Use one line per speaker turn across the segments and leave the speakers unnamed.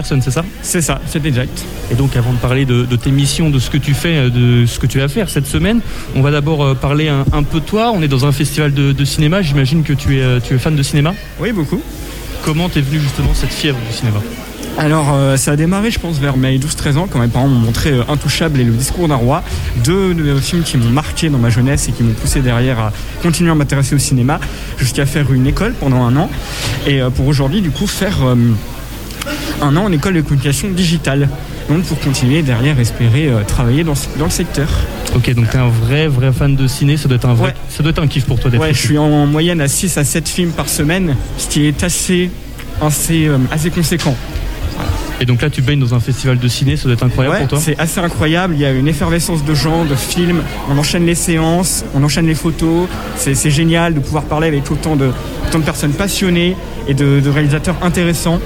personnes, c'est ça?
C'est ça, c'est exact.
Et donc avant de parler de, tes missions, de ce que tu fais, euh, de ce que tu vas faire cette semaine, on va d'abord euh, parler un, peu de toi. On est dans un festival de, cinéma, j'imagine que tu es, tu es fan de cinéma?
Oui, beaucoup.
Comment t'es venu justement cette fièvre du cinéma?
Alors, ça a démarré, je pense, vers mes 12-13 ans, quand mes parents m'ont montré Intouchable et Le Discours d'un roi, deux, films qui m'ont marqué dans ma jeunesse et qui m'ont poussé derrière à continuer à m'intéresser au cinéma, jusqu'à faire une école pendant un an, et pour aujourd'hui, du coup, faire un an en école de communication digitale. Donc pour continuer derrière espérer euh, travailler dans, dans, le secteur.
Ok, donc tu es un vrai vrai fan de ciné, ça doit être un vrai, ça doit être un kiff pour toi d'être
Ouais, je suis en, moyenne à 6 à 7 films par semaine, ce qui est assez assez, euh, assez conséquent.
Et donc là, tu baignes dans un festival de ciné, ça doit être incroyable pour toi
C'est assez incroyable, il y a une effervescence de gens, de films, on enchaîne les séances, on enchaîne les photos, c'est génial de pouvoir parler avec autant de, autant de personnes passionnées et de, de réalisateurs intéressants.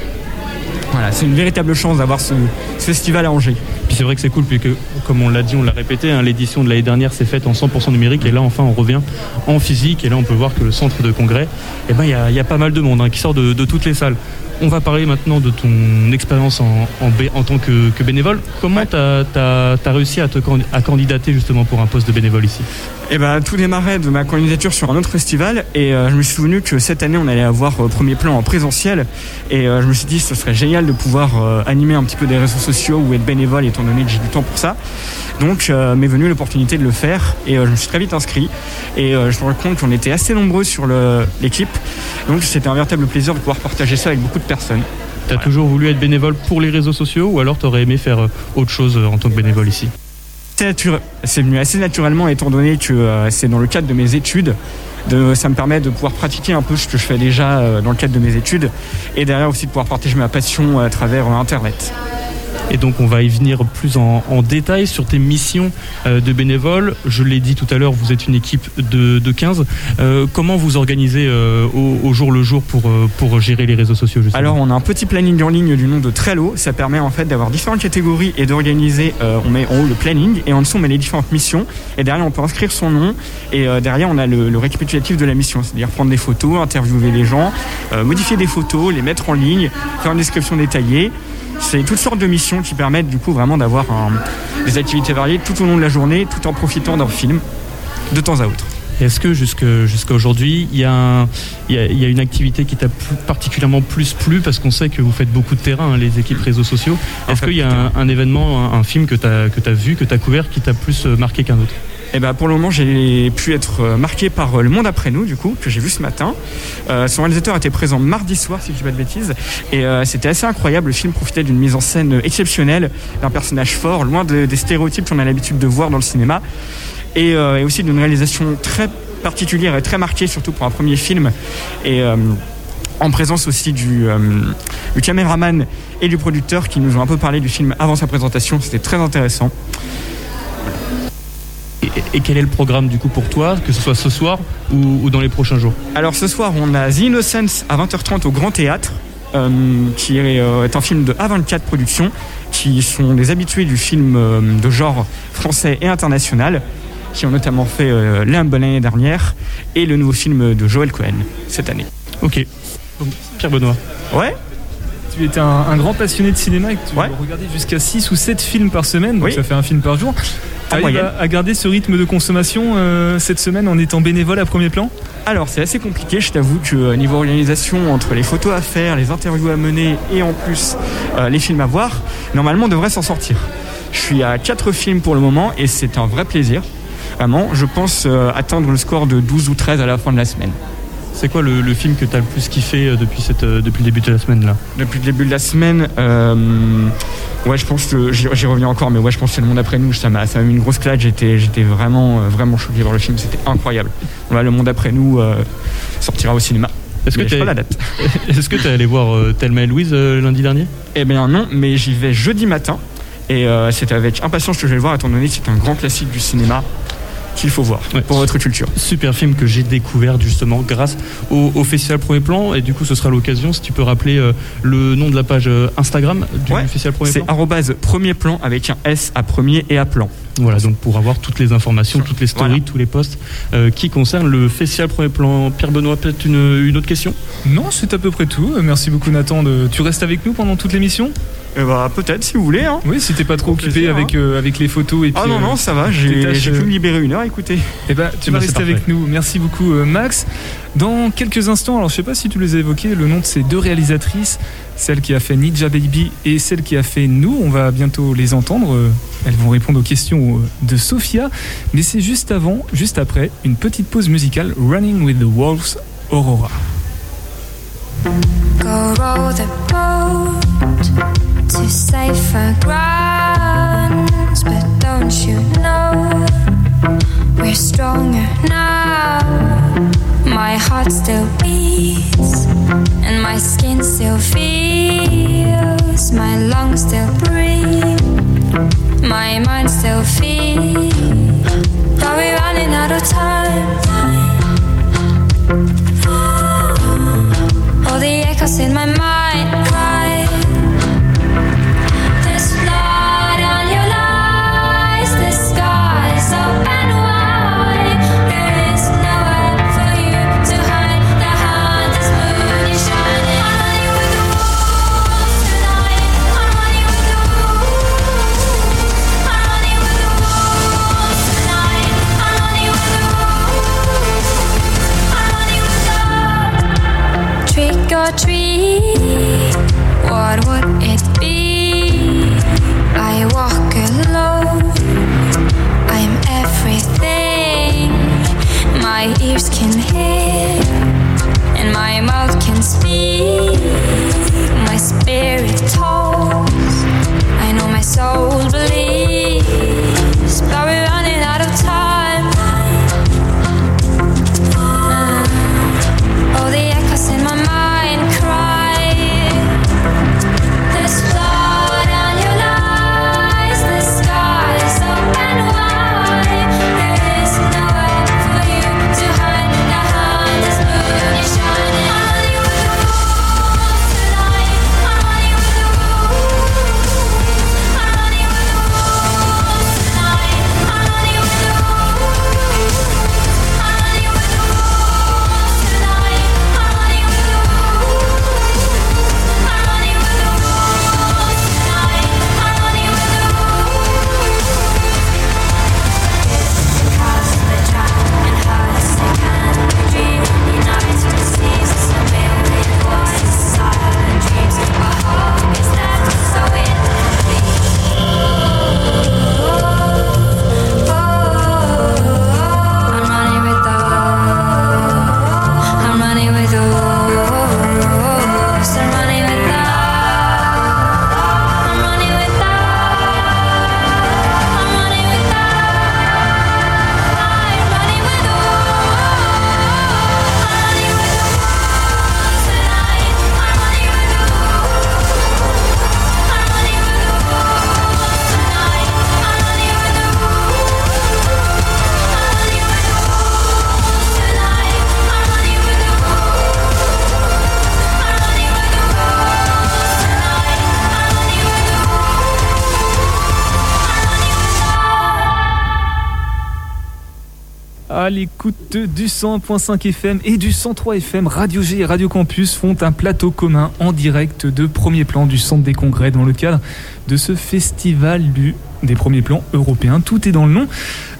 Voilà, c'est une véritable chance d'avoir ce, festival à Angers.
Puis c'est vrai que c'est cool, puisque comme on l'a dit, on l'a répété, hein, l'édition de l'année dernière s'est faite en 100% numérique, et là enfin on revient en physique, et là on peut voir que le centre de congrès, eh ben, il y, a, pas mal de monde hein, qui sort de toutes les salles. On va parler maintenant de ton expérience en, en, tant que, bénévole. Comment tu as, réussi à, te, à candidater justement pour un poste de bénévole ici?
Eh ben, tout démarrait de ma candidature sur un autre festival et euh, je me suis souvenu que cette année on allait avoir euh, premier plan en présentiel et euh, je me suis dit ce serait génial de pouvoir animer un petit peu des réseaux sociaux ou être bénévole étant donné que j'ai du temps pour ça. Donc m'est venue l'opportunité de le faire et je me suis très vite inscrit et je me rends compte qu'on était assez nombreux sur l'équipe donc c'était un véritable plaisir de pouvoir partager ça avec beaucoup de personnes.
Tu as toujours voulu être bénévole pour les réseaux sociaux ou alors tu aurais aimé faire autre chose en tant que bénévole ici?
C'est venu assez naturellement étant donné que euh, c'est dans le cadre de mes études. De, ça me permet de pouvoir pratiquer un peu ce que je fais déjà euh, dans le cadre de mes études et derrière aussi de pouvoir partager ma passion à travers euh, Internet.
Et donc on va y venir plus en, détail sur tes missions euh, de bénévole. Je l'ai dit tout à l'heure, vous êtes une équipe de, 15. Euh, comment vous organisez euh, au, jour le jour pour, pour gérer les réseaux sociaux
Alors on a un petit planning en ligne du nom de Trello. Ça permet en fait d'avoir différentes catégories et d'organiser. on met en haut le planning et en dessous on met les différentes missions. Et derrière on peut inscrire son nom et derrière on a le, le récapitulatif de la mission, c'est-à-dire prendre des photos, interviewer les gens, modifier des photos, les mettre en ligne, faire une description détaillée. C'est toutes sortes de missions qui permettent du coup vraiment d'avoir des activités variées tout au long de la journée, tout en profitant d'un film de temps à autre.
Est-ce que jusqu'à aujourd'hui, il y, a une activité qui t'a particulièrement plus plu parce qu'on sait que vous faites beaucoup de terrain, hein, les équipes réseaux sociaux. Est-ce qu'il y a un, événement, un, film que tu as, vu, que tu as couvert qui t'a plus euh, marqué qu'un autre?
Et eh ben pour le moment, j'ai pu être euh, marqué par euh, Le Monde après nous, du coup, que j'ai vu ce matin. Euh, son réalisateur était présent mardi soir, si je ne dis pas de bêtises, et c'était assez incroyable. Le film profitait d'une mise en scène exceptionnelle, d'un personnage fort, loin des stéréotypes qu'on a l'habitude de voir dans le cinéma, et, aussi d'une réalisation très particulière et très marquée, surtout pour un premier film. Et en présence aussi du, du, caméraman et du producteur qui nous ont un peu parlé du film avant sa présentation. C'était très intéressant
et quel est le programme du coup pour toi, que ce soit ce soir ou, dans les prochains jours?
Alors ce soir, on a The Innocence à 20h30 au Grand Théâtre. Euh, qui euh, est, un film de A24 Productions, qui sont des habitués du film euh, de genre français et international, qui ont notamment fait euh, l'année dernière, et le nouveau film de Joel Cohen cette année.
Ok. Pierre Benoît.
Ouais
tu étais un, grand passionné de cinéma et que tu regardais jusqu'à 6 ou 7 films par semaine, donc ça fait un film par jour. Tu arrives à, garder ce rythme de consommation euh, cette semaine en étant bénévole à premier plan?
Alors c'est assez compliqué, je t'avoue que euh, niveau organisation, entre les photos à faire, les interviews à mener et en plus euh, les films à voir, normalement on devrait s'en sortir. Je suis à 4 films pour le moment et c'est un vrai plaisir. Vraiment, je pense atteindre le score de 12 ou 13 à la fin de la semaine.
C'est quoi le, film que tu as le plus kiffé euh, depuis, cette, euh, depuis le début de la semaine là?
Depuis le début de la semaine, euh, ouais, je pense que j'y reviens encore, mais ouais, je pense que c'est le monde après nous. Ça m'a mis une grosse claque. J'étais vraiment, vraiment choqué par le film. C'était incroyable. le monde après nous sortira au cinéma.
Est-ce que tu es... la date Est-ce que tu es allé voir Thelma et Louise lundi dernier?
Eh bien non, mais j'y vais jeudi matin. Et c'était avec impatience que je vais le voir, étant donné que c'est un grand classique du cinéma qu'il faut voir pour votre culture.
Super film que j'ai découvert justement grâce au, Festival Premier Plan et du coup ce sera l'occasion si tu peux rappeler euh, le nom de la page euh, Instagram du Festival Premier
Plan. C'est premier plan avec un S à premier et à plan.
Voilà, donc pour avoir toutes les informations, toutes les stories, tous les posts euh, qui concernent le Festival Premier Plan. Pierre Benoît, peut-être une, autre question?
Non, c'est à peu près tout. Merci beaucoup Nathan. De... Tu restes avec nous pendant toute l'émission?
Eh bah, peut-être si vous voulez. Hein.
Oui, si t'es pas trop occupé avec, hein. euh, avec les photos et
Ah non, non, ça va, j'ai pu me libérer une heure, écoutez.
Eh bah, tu vas rester avec nous. Merci beaucoup, Max. Dans quelques instants, alors je sais pas si tu les as évoqués, le nom de ces deux réalisatrices, celle qui a fait Ninja Baby et celle qui a fait Nous, on va bientôt les entendre. Elles vont répondre aux questions de Sophia. Mais c'est juste avant, juste après, une petite pause musicale Running with the Wolves Aurora.
Go row the boat to safer grounds, but don't you know we're stronger now? My heart still beats, and my skin still feels, my lungs still breathe, my mind still feels. But we're running out of time. All the echoes in my mind tree.
À l'écoute du 100.5 FM et du 103 FM, Radio G et Radio Campus font un plateau commun en direct de premier plan du Centre des Congrès dans le cadre de ce festival du, des premiers plans européens. Tout est dans le nom.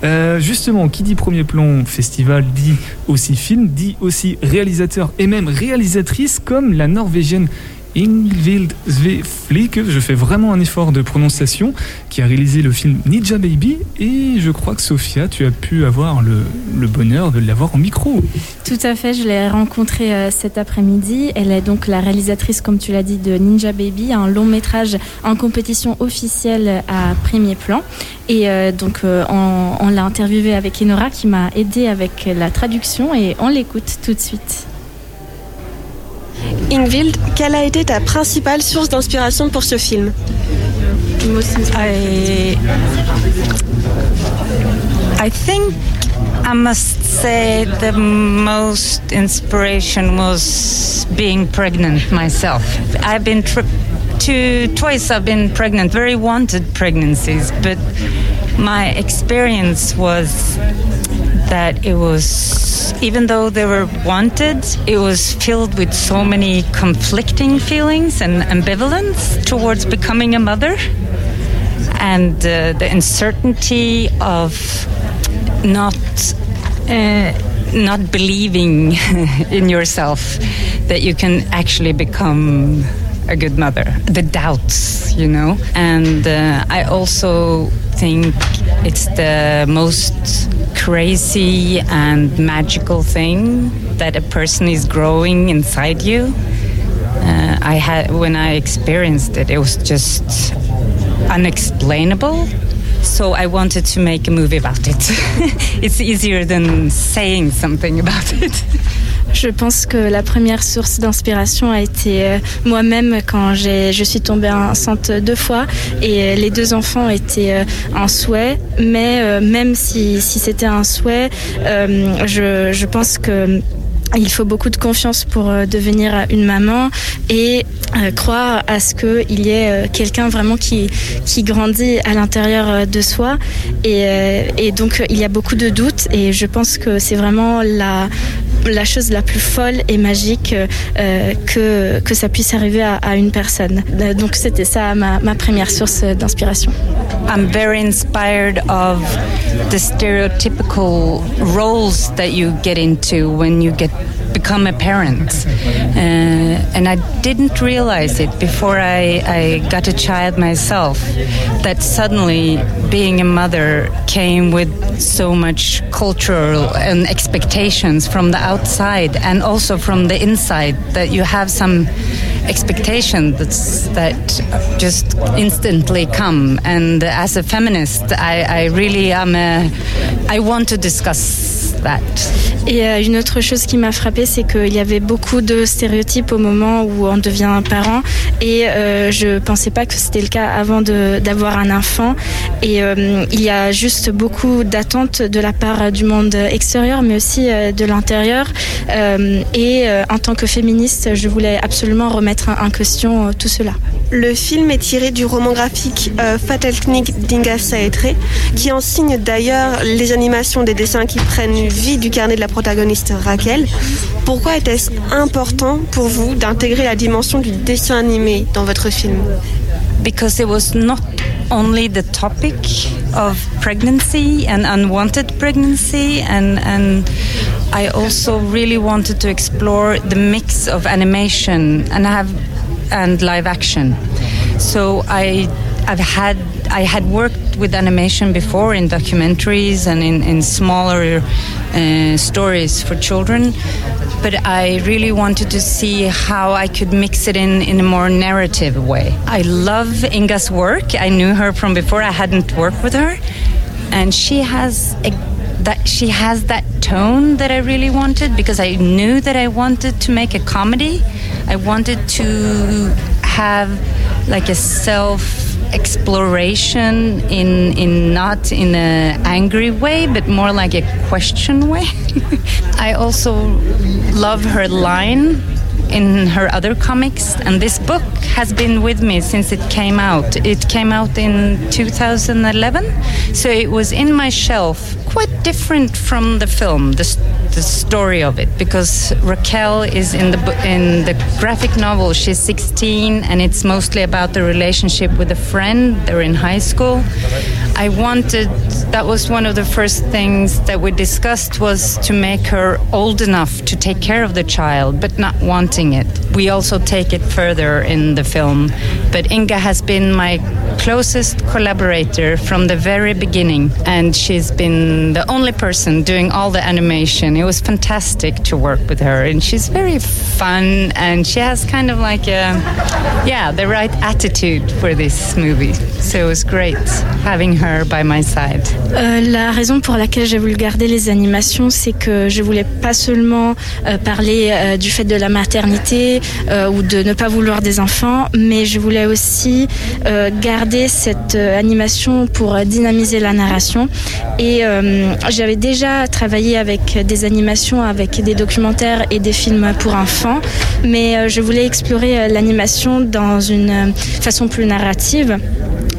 Euh, justement, qui dit premier plan festival dit aussi film, dit aussi réalisateur et même réalisatrice comme la norvégienne Ingvild Sveflik, je fais vraiment un effort de prononciation, qui a réalisé le film Ninja Baby. Et je crois que Sophia, tu as pu avoir le, bonheur de l'avoir en micro.
Tout à fait, je l'ai rencontrée euh, cet après-midi. Elle est donc la réalisatrice, comme tu l'as dit, de Ninja Baby, un long métrage en compétition officielle à premier plan. Et euh, donc, euh, on, on l'a interviewée avec Enora qui m'a aidé avec la traduction et on l'écoute tout de suite.
Ingvild, quelle a été ta principale source d'inspiration pour ce film
I, think I must say the most inspiration was being pregnant myself. I've been two twice I've been pregnant, very wanted pregnancies, but my experience was that it was, even though they were wanted, it was filled with so many conflicting feelings and ambivalence towards becoming a mother. And uh, the uncertainty of not uh, not believing in yourself that you can actually become a good mother. The doubts, you know. And uh, I also think it's the most crazy and magical thing that a person is growing inside you. Uh, I had when I experienced it, it was just unexplainable. So I wanted to make a movie about it. it's easier than saying something about it.
Je pense que la première source d'inspiration a été euh, moi-même quand je suis tombée enceinte deux fois et euh, les deux enfants étaient euh, un souhait. Mais euh, même si, si c'était un souhait, euh, je, je pense que il faut beaucoup de confiance pour euh, devenir une maman et euh, croire à ce qu'il y ait euh, quelqu'un vraiment qui, qui grandit à l'intérieur euh, de soi. Et, euh, et donc euh, il y a beaucoup de doutes et je pense que c'est vraiment la, la chose la plus folle et magique euh, que, que ça puisse arriver à, à une personne. Euh, Donc c'était ça ma, ma première source d'inspiration.
I'm very inspired of the stereotypical roles that you get into when you get become a parent. Uh, and I didn't realize it before I, I got a child myself that suddenly being a mother came with so much cultural and expectations from the outside and also from the inside that you have some expectation that's that just instantly come and as a feminist I, I really am a, I want to discuss
Et euh, une autre chose qui m'a frappée, c'est qu'il y avait beaucoup de stéréotypes au moment où on devient parent. Et euh, je pensais pas que c'était le cas avant d'avoir un enfant. Et euh, il y a juste beaucoup d'attentes de la part du monde extérieur, mais aussi euh, de l'intérieur. Et en tant que féministe, je voulais absolument remettre en question tout cela.
Le film est tiré du roman graphique euh, Fatal Knick d'Inga Saetre, qui en signe d'ailleurs les animations des dessins qui prennent vie du carnet de la protagoniste Raquel. Pourquoi était-ce important pour vous d'intégrer la dimension du dessin animé dans votre film?
Because it was not only the topic of pregnancy and unwanted pregnancy and and I also really wanted to explore the mix of animation and have and live action. So I I've had I had worked with animation before in documentaries and in, in smaller uh, stories for children, but I really wanted to see how I could mix it in in a more narrative way. I love Inga's work. I knew her from before. I hadn't worked with her, and she has a, that she has that tone that I really wanted because I knew that I wanted to make a comedy. I wanted to have like a self exploration in in not in an angry way but more like a question way. I also love her line in her other comics and this book has been with me since it came out. It came out in 2011 so it was in my shelf quite different from the film the, the story of it because raquel is in the in the graphic novel. She's 16 and it's mostly about the relationship with a friend. They're in high school. I wanted that was one of the first things that we discussed was to make her old enough to take care of the child but not wanting it. We also take it further in the film. But inga has been my closest collaborator from the very beginning and she's been the only person doing all the animation it was fantastic to work with her. And she's very fun and she has kind of like a yeah the right attitude for this movie. So it was great having her by my side.
Euh, la raison pour laquelle j'ai voulu garder les animations, c'est que je voulais pas seulement euh, parler euh, du fait de la maternité euh, ou de ne pas vouloir des enfants, mais je voulais aussi euh, garder cette euh, animation pour dynamiser la narration. Et euh, j'avais déjà travaillé avec des animations, avec des documentaires et des films pour enfants, mais euh, je voulais explorer euh, l'animation dans une euh, façon plus narrative.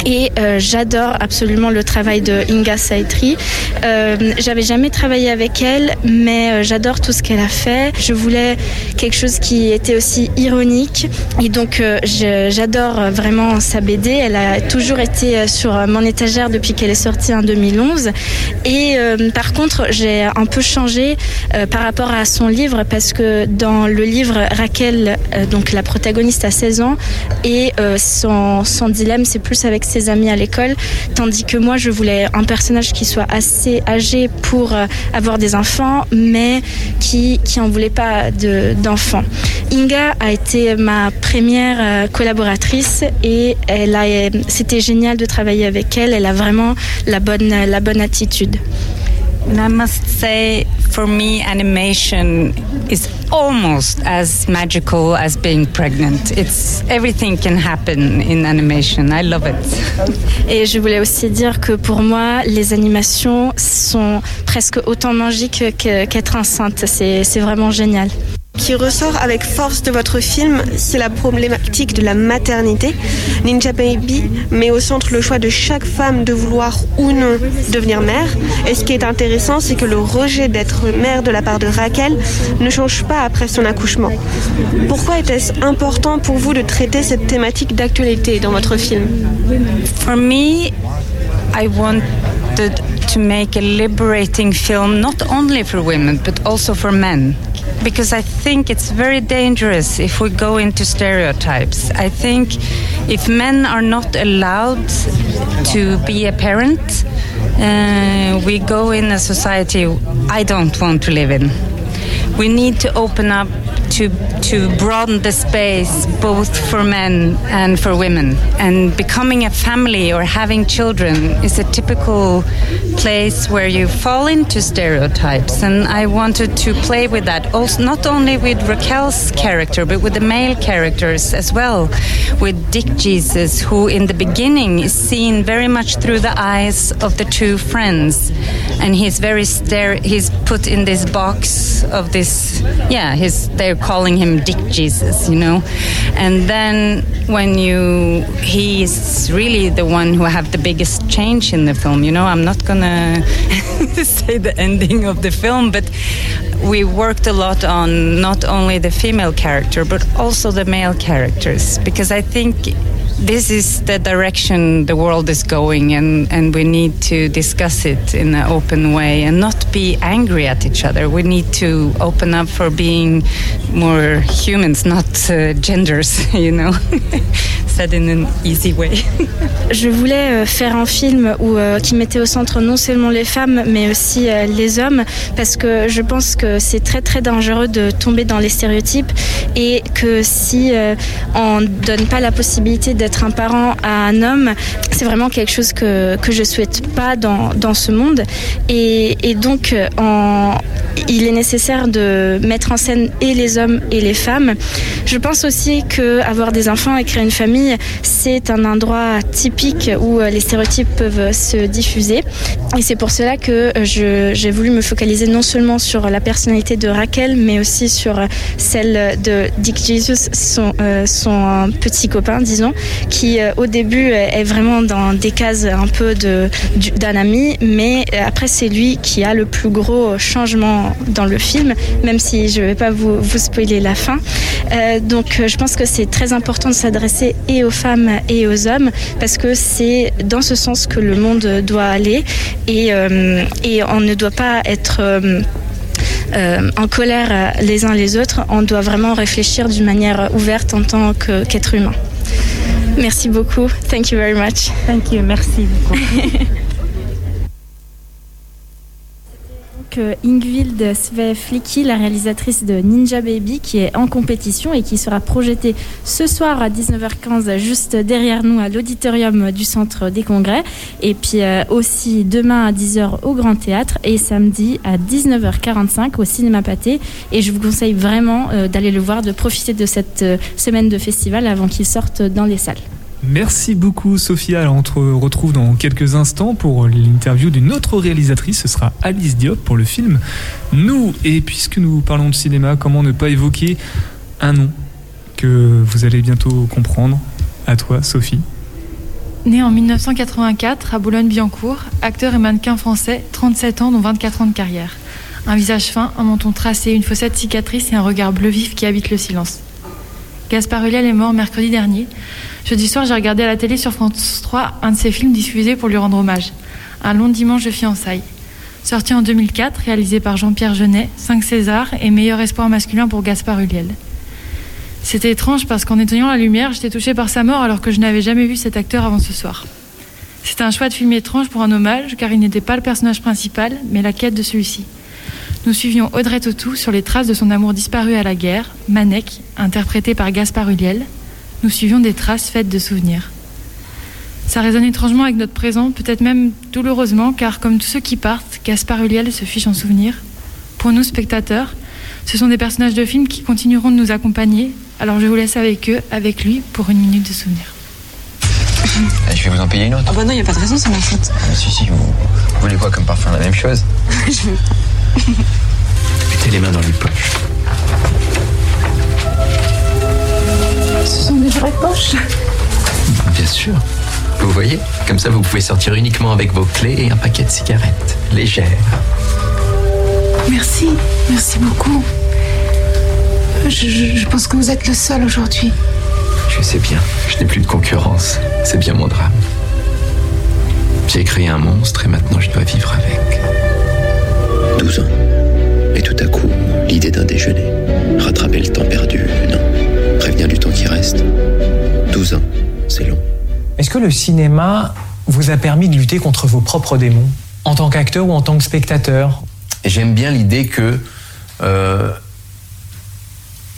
Et euh, j'adore absolument le travail de Inga Saitri. Euh, J'avais jamais travaillé avec elle, mais euh, j'adore tout ce qu'elle a fait. Je voulais quelque chose qui était aussi ironique. Et donc, euh, j'adore vraiment sa BD. Elle a toujours été sur mon étagère depuis qu'elle est sortie en 2011. Et par contre, j'ai un peu changé par rapport à son livre parce que dans le livre, Raquel, donc la protagoniste, a 16 ans et son, son dilemme, c'est plus avec ses amis à l'école. Tandis que moi, je voulais un personnage qui soit assez âgé pour euh, avoir des enfants, mais qui qui en voulait pas de- d'enfants. Inga a été ma première euh, collaboratrice et elle a, euh, c'était génial de travailler avec elle. Elle a vraiment la bonne, la bonne attitude.
And I must say, for me, animation is almost as magical as being pregnant. It's everything can happen in animation. I love it.
Et je voulais aussi dire que pour moi, les animations sont presque autant magiques que- qu'être enceinte. C'est vraiment génial.
Qui ressort avec force de votre film, c'est la problématique de la maternité. Ninja Baby met au centre le choix de chaque femme de vouloir ou non devenir mère. Et ce qui est intéressant, c'est que le rejet d'être mère de la part de Raquel ne change pas après son accouchement. Pourquoi était-ce important pour vous de traiter cette thématique d'actualité dans votre film?
For me, I wanted to make a liberating film not only for women but also for men. Because I think it's very dangerous if we go into stereotypes. I think if men are not allowed to be a parent, uh, we go in a society I don't want to live in. We need to open up to to broaden the space both for men and for women. And becoming a family or having children is a typical place where you fall into stereotypes. And I wanted to play with that, also not only with Raquel's character, but with the male characters as well. With Dick Jesus, who in the beginning is seen very much through the eyes of the two friends, and he's very stare. He's put in this box of this. Yeah, he's they're calling him Dick Jesus, you know. And then when you, he's really the one who have the biggest change in the film. You know, I'm not gonna say the ending of the film, but we worked a lot on not only the female character but also the male characters because I think this is the direction the world is going and, and we need to discuss it in an open way and not be angry at each other. We need to open up for being more humans, not uh, genders, you know, said in an easy way.
Je voulais euh, faire un film où, euh, qui mettait au centre non seulement les femmes, mais aussi euh, les hommes, parce que je pense que c'est très très dangereux de tomber dans les stéréotypes et que si euh, on donne pas la possibilité d'être un parent à un homme, c'est vraiment quelque chose que, que je souhaite pas dans, dans ce monde. Et, donc, il est nécessaire de mettre en scène et les hommes et les femmes. Je pense aussi que avoir des enfants et créer une famille, c'est un endroit typique où euh, les stéréotypes peuvent se diffuser. Et c'est pour cela que euh, j'ai voulu me focaliser non seulement sur la personnalité de Raquel, mais aussi sur euh, celle de Dick Jesus, son, son petit copain, disons, qui euh, au début euh, est vraiment dans des cases un peu d'un ami, mais euh, après c'est lui qui a le plus gros changement dans le film, même si je ne vais pas vous, spoiler la fin. Donc je pense que c'est très important de s'adresser et aux femmes et aux hommes, parce que c'est dans ce sens que le monde doit aller, et, et on ne doit pas être... en colère les uns les autres, on doit vraiment réfléchir d'une manière ouverte en tant qu'être humain. Merci beaucoup. Thank you very much.
Thank you, merci beaucoup.
Ingvild Sveflicki, la réalisatrice de Ninja Baby, qui est en compétition et qui sera projetée ce soir à 19h15 juste derrière nous à l'auditorium du Centre des Congrès. Et puis euh, aussi demain à 10h au Grand Théâtre et samedi à 19h45 au Cinéma Pâté. Et je vous conseille vraiment euh, d'aller le voir, de profiter de cette euh, semaine de festival avant qu'il sorte dans les salles.
Merci beaucoup Sophia. Alors, on te retrouve dans quelques instants pour l'interview d'une autre réalisatrice. Ce sera Alice Diop pour le film Nous. Et puisque nous parlons de cinéma, comment ne pas évoquer un nom que vous allez bientôt comprendre À toi Sophie.
Né en 1984 à Boulogne-Billancourt, acteur et mannequin français, 37 ans dont 24 ans de carrière. Un visage fin, un menton tracé, une fossette cicatrice et un regard bleu vif qui habite le silence. Gaspard Ulliel est mort mercredi dernier. Jeudi soir, j'ai regardé à la télé sur France 3 un de ses films diffusés pour lui rendre hommage. Un long dimanche de fiançailles. Sorti en 2004, réalisé par Jean-Pierre Jeunet, 5 Césars et meilleur espoir masculin pour Gaspard Ulliel. C'était étrange parce qu'en éteignant la lumière, j'étais touchée par sa mort alors que je n'avais jamais vu cet acteur avant ce soir. C'était un choix de film étrange pour un hommage car il n'était pas le personnage principal, mais la quête de celui-ci. Nous suivions Audrey Tautou sur les traces de son amour disparu à la guerre, Manek, interprété par Gaspard Ulliel. Nous suivions des traces faites de souvenirs. Ça résonne étrangement avec notre présent, peut-être même douloureusement, car comme tous ceux qui partent, Gaspard Ulliel se fiche en souvenir. Pour nous, spectateurs, ce sont des personnages de films qui continueront de nous accompagner, alors je vous laisse avec eux, avec lui, pour une minute de souvenir.
Eh, Je vais vous en payer une autre.
Ah bah non, y a pas de raison, c'est ma faute.
Ah, si, si, vous, vous voulez quoi comme parfum? La même chose
Je veux.
Mettez les mains dans les poches. Bien sûr. Vous voyez Comme ça, vous pouvez sortir uniquement avec vos clés et un paquet de cigarettes. Légères.
Merci, merci beaucoup. Je, je- je pense que vous êtes le seul aujourd'hui.
Je sais bien, je n'ai plus de concurrence. C'est bien mon drame. J'ai créé un monstre et maintenant je dois vivre avec.
12 ans. Et tout à coup, l'idée d'un déjeuner. Rattraper le temps perdu, non. Prévenir du temps qui reste. 12 ans, c'est long.
Est-ce que le cinéma vous a permis de lutter contre vos propres démons En tant qu'acteur ou en tant que spectateur?
J'aime bien l'idée que euh,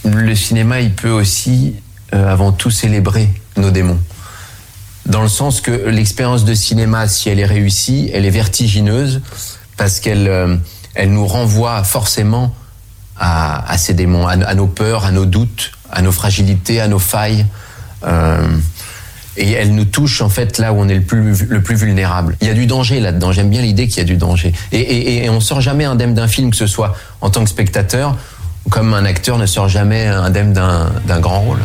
le cinéma, il peut aussi euh, avant tout célébrer nos démons. Dans le sens que l'expérience de cinéma, si elle est réussie, elle est vertigineuse parce qu'elle euh, elle nous renvoie forcément à, à ces démons, à, à nos peurs, à nos doutes, à nos fragilités, à nos failles. Euh, et elle nous touche en fait là où on est le plus, le plus vulnérable. Il y a du danger là-dedans. J'aime bien l'idée qu'il y a du danger. Et, et, et on sort jamais indemne d'un film, que ce soit en tant que spectateur, comme un acteur ne sort jamais indemne d'un grand rôle.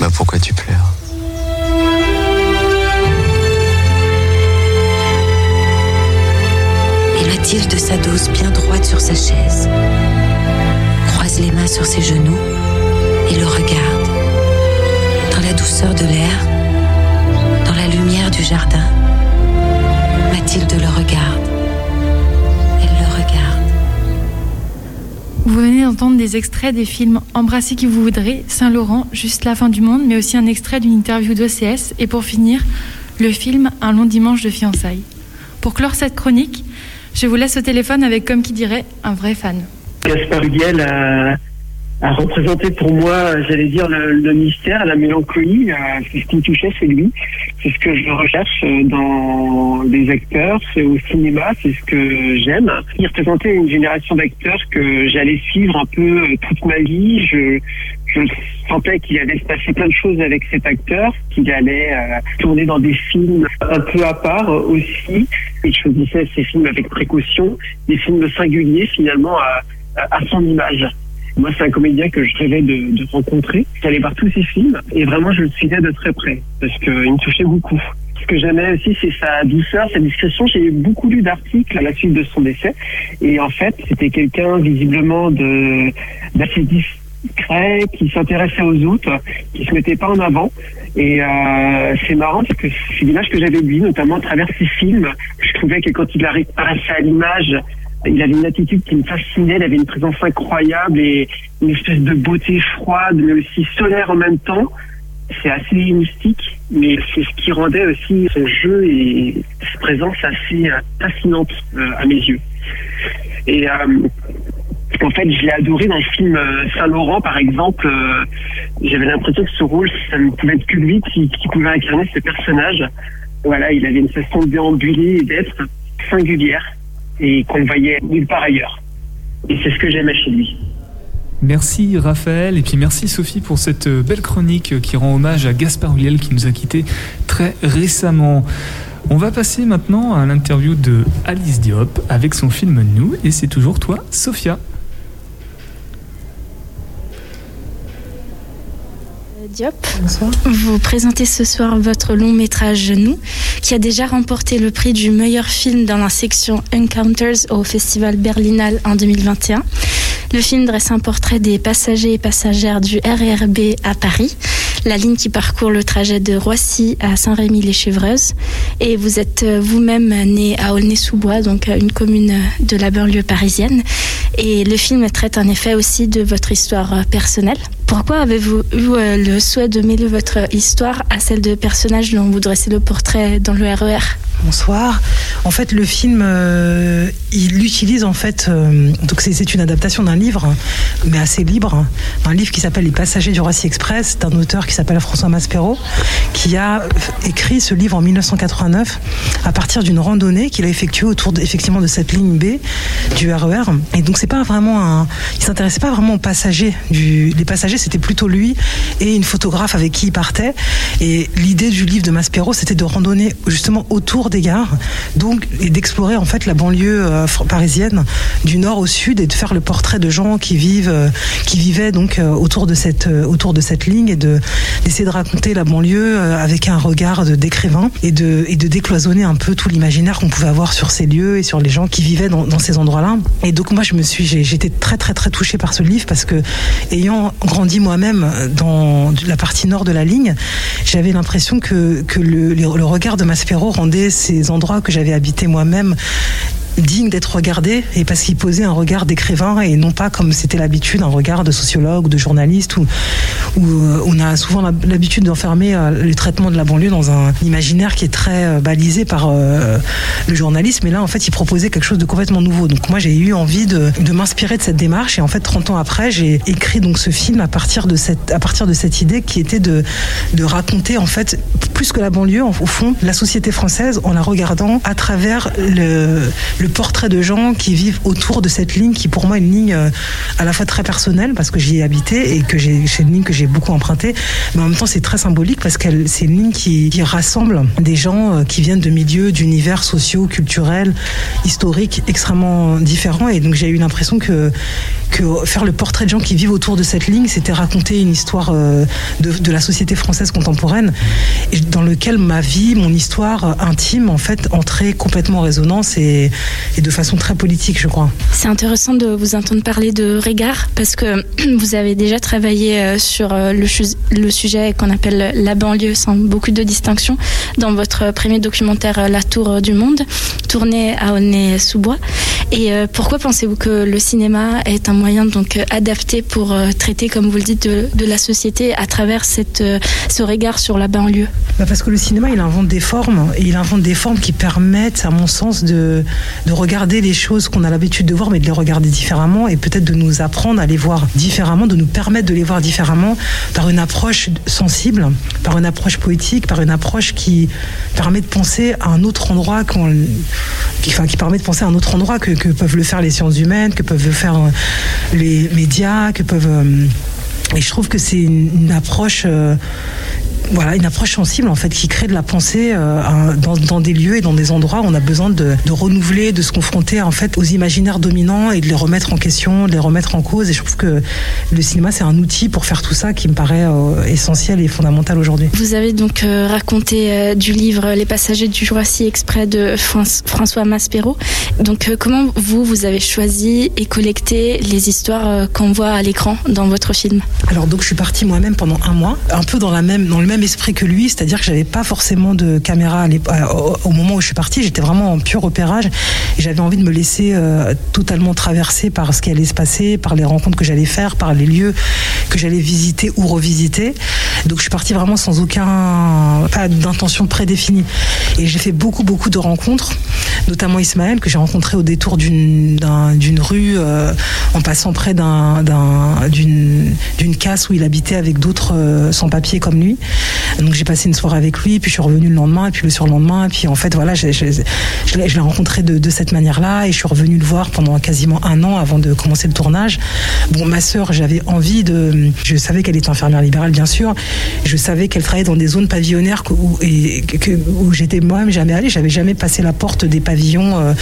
Bah pourquoi tu pleures?
Et Mathilde s'adosse bien droite sur sa chaise, croise les mains sur ses genoux et le regarde. Dans la douceur de l'air, dans la lumière du jardin, Mathilde le regarde. Elle le regarde.
Vous venez d'entendre des extraits des films Embrassez qui vous voudrez, Saint-Laurent, Juste la fin du monde, mais aussi un extrait d'une interview d'OCS et pour finir, le film Un long dimanche de fiançailles. Pour clore cette chronique, je vous laisse au téléphone avec, comme qui dirait, un vrai fan.
Gaspard Huguel a, représenté pour moi, j'allais dire, le, mystère, la mélancolie. euh, C'est ce qui me touchait, c'est lui. C'est ce que je recherche euh, dans les acteurs, c'est au cinéma, c'est ce que j'aime. Il représentait une génération d'acteurs que j'allais suivre un peu euh, toute ma vie. Je sentais qu'il allait se passer plein de choses avec cet acteur, qu'il allait euh, tourner dans des films un peu à part euh, aussi. Il choisissait ses films avec précaution, des films singuliers finalement à, à- son image. Moi, c'est un comédien que je rêvais de, de rencontrer. J'allais voir tous ses films et vraiment, je le suivais de très près parce qu'il me touchait beaucoup. Ce que j'aimais aussi, c'est sa douceur, sa discrétion. J'ai beaucoup lu d'articles à la suite de son décès et en fait, c'était quelqu'un visiblement de d'assez qui s'intéressait aux autres, qui se mettait pas en avant. Et euh, c'est marrant parce que c'est l'image que j'avais de lui, notamment à travers ses films. Je trouvais que quand il apparaissait à l'image, il avait une attitude qui me fascinait, il avait une présence incroyable et une espèce de beauté froide, mais aussi solaire en même temps. C'est assez mystique, mais c'est ce qui rendait aussi son jeu et sa présence assez euh, fascinante euh, à mes yeux. Et en fait, je l'ai adoré dans le film euh, Saint-Laurent, par exemple. euh, J'avais l'impression que ce rôle, ça ne pouvait être que lui qui, pouvait incarner ce personnage. Voilà, il avait une façon de déambuler et d'être singulière et qu'on voyait nulle part ailleurs. Et c'est ce que j'aimais chez lui.
Merci Raphaël et puis merci Sophie pour cette euh, belle chronique qui rend hommage à Gaspard Ulliel qui nous a quittés très récemment. On va passer maintenant à l'interview de Alice Diop avec son film Nous et c'est toujours toi Sophia.
Diop. Vous présentez ce soir votre long métrage Nous, qui a déjà remporté le prix du meilleur film dans la section Encounters au Festival Berlinale en 2021. Le film dresse un portrait des passagers et passagères du RERB à Paris, la ligne qui parcourt le trajet de Roissy à Saint-Rémy-les-Chevreuses. Et vous êtes euh, vous-même né à Aulnay-sous-Bois, donc euh, une commune de la banlieue parisienne. Et le film traite en effet aussi de votre histoire euh, personnelle. Pourquoi avez-vous eu euh, le souhait de mêler votre histoire à celle de personnages dont vous dressez le portrait dans le E RER
Bonsoir. En fait, le film, euh, il utilise en fait, euh, donc c'est- une adaptation d'un livre, mais assez libre, un livre qui s'appelle Les Passagers du Roissy Express, d'un auteur qui s'appelle François Maspero, qui a écrit ce livre en 1989 à partir d'une randonnée qu'il a effectuée autour de, de cette ligne B du RER. Et donc c'est pas vraiment un, il s'intéressait pas vraiment aux passagers. Du, les passagers, c'était plutôt lui et une photographe avec qui il partait. Et l'idée du livre de Maspero, c'était de randonner justement autour des gares, donc et d'explorer en fait la banlieue euh, parisienne du nord au sud et de faire le portrait de gens qui vivent, euh, qui vivaient donc euh, autour de cette autour de cette ligne et de d'essayer de raconter la banlieue avec un regard d'écrivain et de et de décloisonner un peu tout l'imaginaire qu'on pouvait avoir sur ces lieux et sur les gens qui vivaient dans, ces endroits-là. Et donc moi je me suis j'étais très très très touchée par ce livre parce que ayant grandi moi-même dans la partie nord de la ligne, j'avais l'impression que, le- le regard de Maspero rendait ces endroits que j'avais habités moi-même dignes d'être regardés et parce qu'il posait un regard d'écrivain et non pas comme c'était l'habitude un regard de sociologue ou de journaliste où, euh, on a souvent l'hab- l'habitude d'enfermer euh, le traitement de la banlieue dans un imaginaire qui est très euh, balisé par le journalisme. Et là en fait il proposait quelque chose de complètement nouveau. Donc moi j'ai eu envie de, m'inspirer de cette démarche. Et en fait 30 ans après j'ai écrit donc ce film à partir de cette à partir de cette idée qui était de de raconter en fait plus que la banlieue au fond la société française en la regardant à travers le portrait de gens qui vivent autour de cette ligne qui pour moi est une ligne euh, à la fois très personnelle parce que j'y ai habité et que j'ai c'est une ligne que j'ai beaucoup empruntée mais en même temps c'est très symbolique parce que c'est une ligne qui, rassemble des gens euh, qui viennent de milieux d'univers sociaux culturels historiques extrêmement différents. Et donc j'ai eu l'impression que que faire le portrait de gens qui vivent autour de cette ligne, c'était raconter une histoire euh, de, la société française contemporaine, dans lequel ma vie, mon histoire intime, en fait, entrait complètement en résonance. Et, et de façon très politique, je crois.
C'est intéressant de vous entendre parler de regard parce que vous avez déjà travaillé euh, sur euh, le, sujet qu'on appelle la banlieue sans beaucoup de distinction dans votre premier documentaire euh, La Tour du Monde, tourné à Aulnay-sous-Bois. Et euh, pourquoi pensez-vous que le cinéma est un moyen donc euh, adapté pour euh, traiter, comme vous le dites, de, la société à travers cette, ce regard sur la banlieue?
Bah, parce que le cinéma, il invente des formes, et il invente des formes qui permettent, à mon sens, de, de regarder les choses qu'on a l'habitude de voir, mais de les regarder différemment, et peut-être de nous apprendre à les voir différemment, de nous permettre de les voir différemment par une approche sensible, par une approche poétique, par une approche qui permet de penser un autre endroit, qui, qui permet de penser à un autre endroit que, que peuvent le faire les sciences humaines, que peuvent le faire euh, les médias, que peuvent... euh, et je trouve que c'est une, une approche, euh, voilà, une approche sensible en fait, qui crée de la pensée euh, dans, dans des lieux et dans des endroits où on a besoin de, de renouveler, de se confronter en fait aux imaginaires dominants et de les remettre en question, de les remettre en cause. Et je trouve que le cinéma c'est un outil pour faire tout ça qui me paraît euh, essentiel et fondamental aujourd'hui.
Vous avez donc euh, raconté du livre Les passagers du Roissy Exprès de François Maspero. Donc comment vous, vous avez choisi et collecté les histoires qu'on voit à l'écran dans votre film?
Alors donc je suis partie moi-même pendant un mois, un peu dans la même dans le même esprit que lui, c'est-à-dire que j'avais pas forcément de caméra au moment où je suis partie, j'étais vraiment en pur repérage et j'avais envie de me laisser euh, totalement traverser par ce qui allait se passer, par les rencontres que j'allais faire, par les lieux que j'allais visiter ou revisiter. Donc je suis partie vraiment sans aucun pas d'intention prédéfinie et j'ai fait beaucoup beaucoup de rencontres, notamment Ismaël que j'ai rencontré au détour d'une d'un- d'une rue euh, en passant près d'un- d'un- d'une d'une casse où il habitait avec d'autres euh, sans-papiers comme lui. Donc j'ai passé une soirée avec lui, puis je suis revenue le lendemain, et puis le surlendemain, et puis en fait voilà, l'ai je l'ai rencontré de, de cette manière-là, et je suis revenue le voir pendant quasiment un an avant de commencer le tournage. Bon, ma sœur, j'avais envie de, je savais qu'elle était infirmière libérale bien sûr, je savais qu'elle travaillait dans des zones pavillonnaires où, où j'étais moi-même jamais allée, j'avais jamais passé la porte des pavillons euh,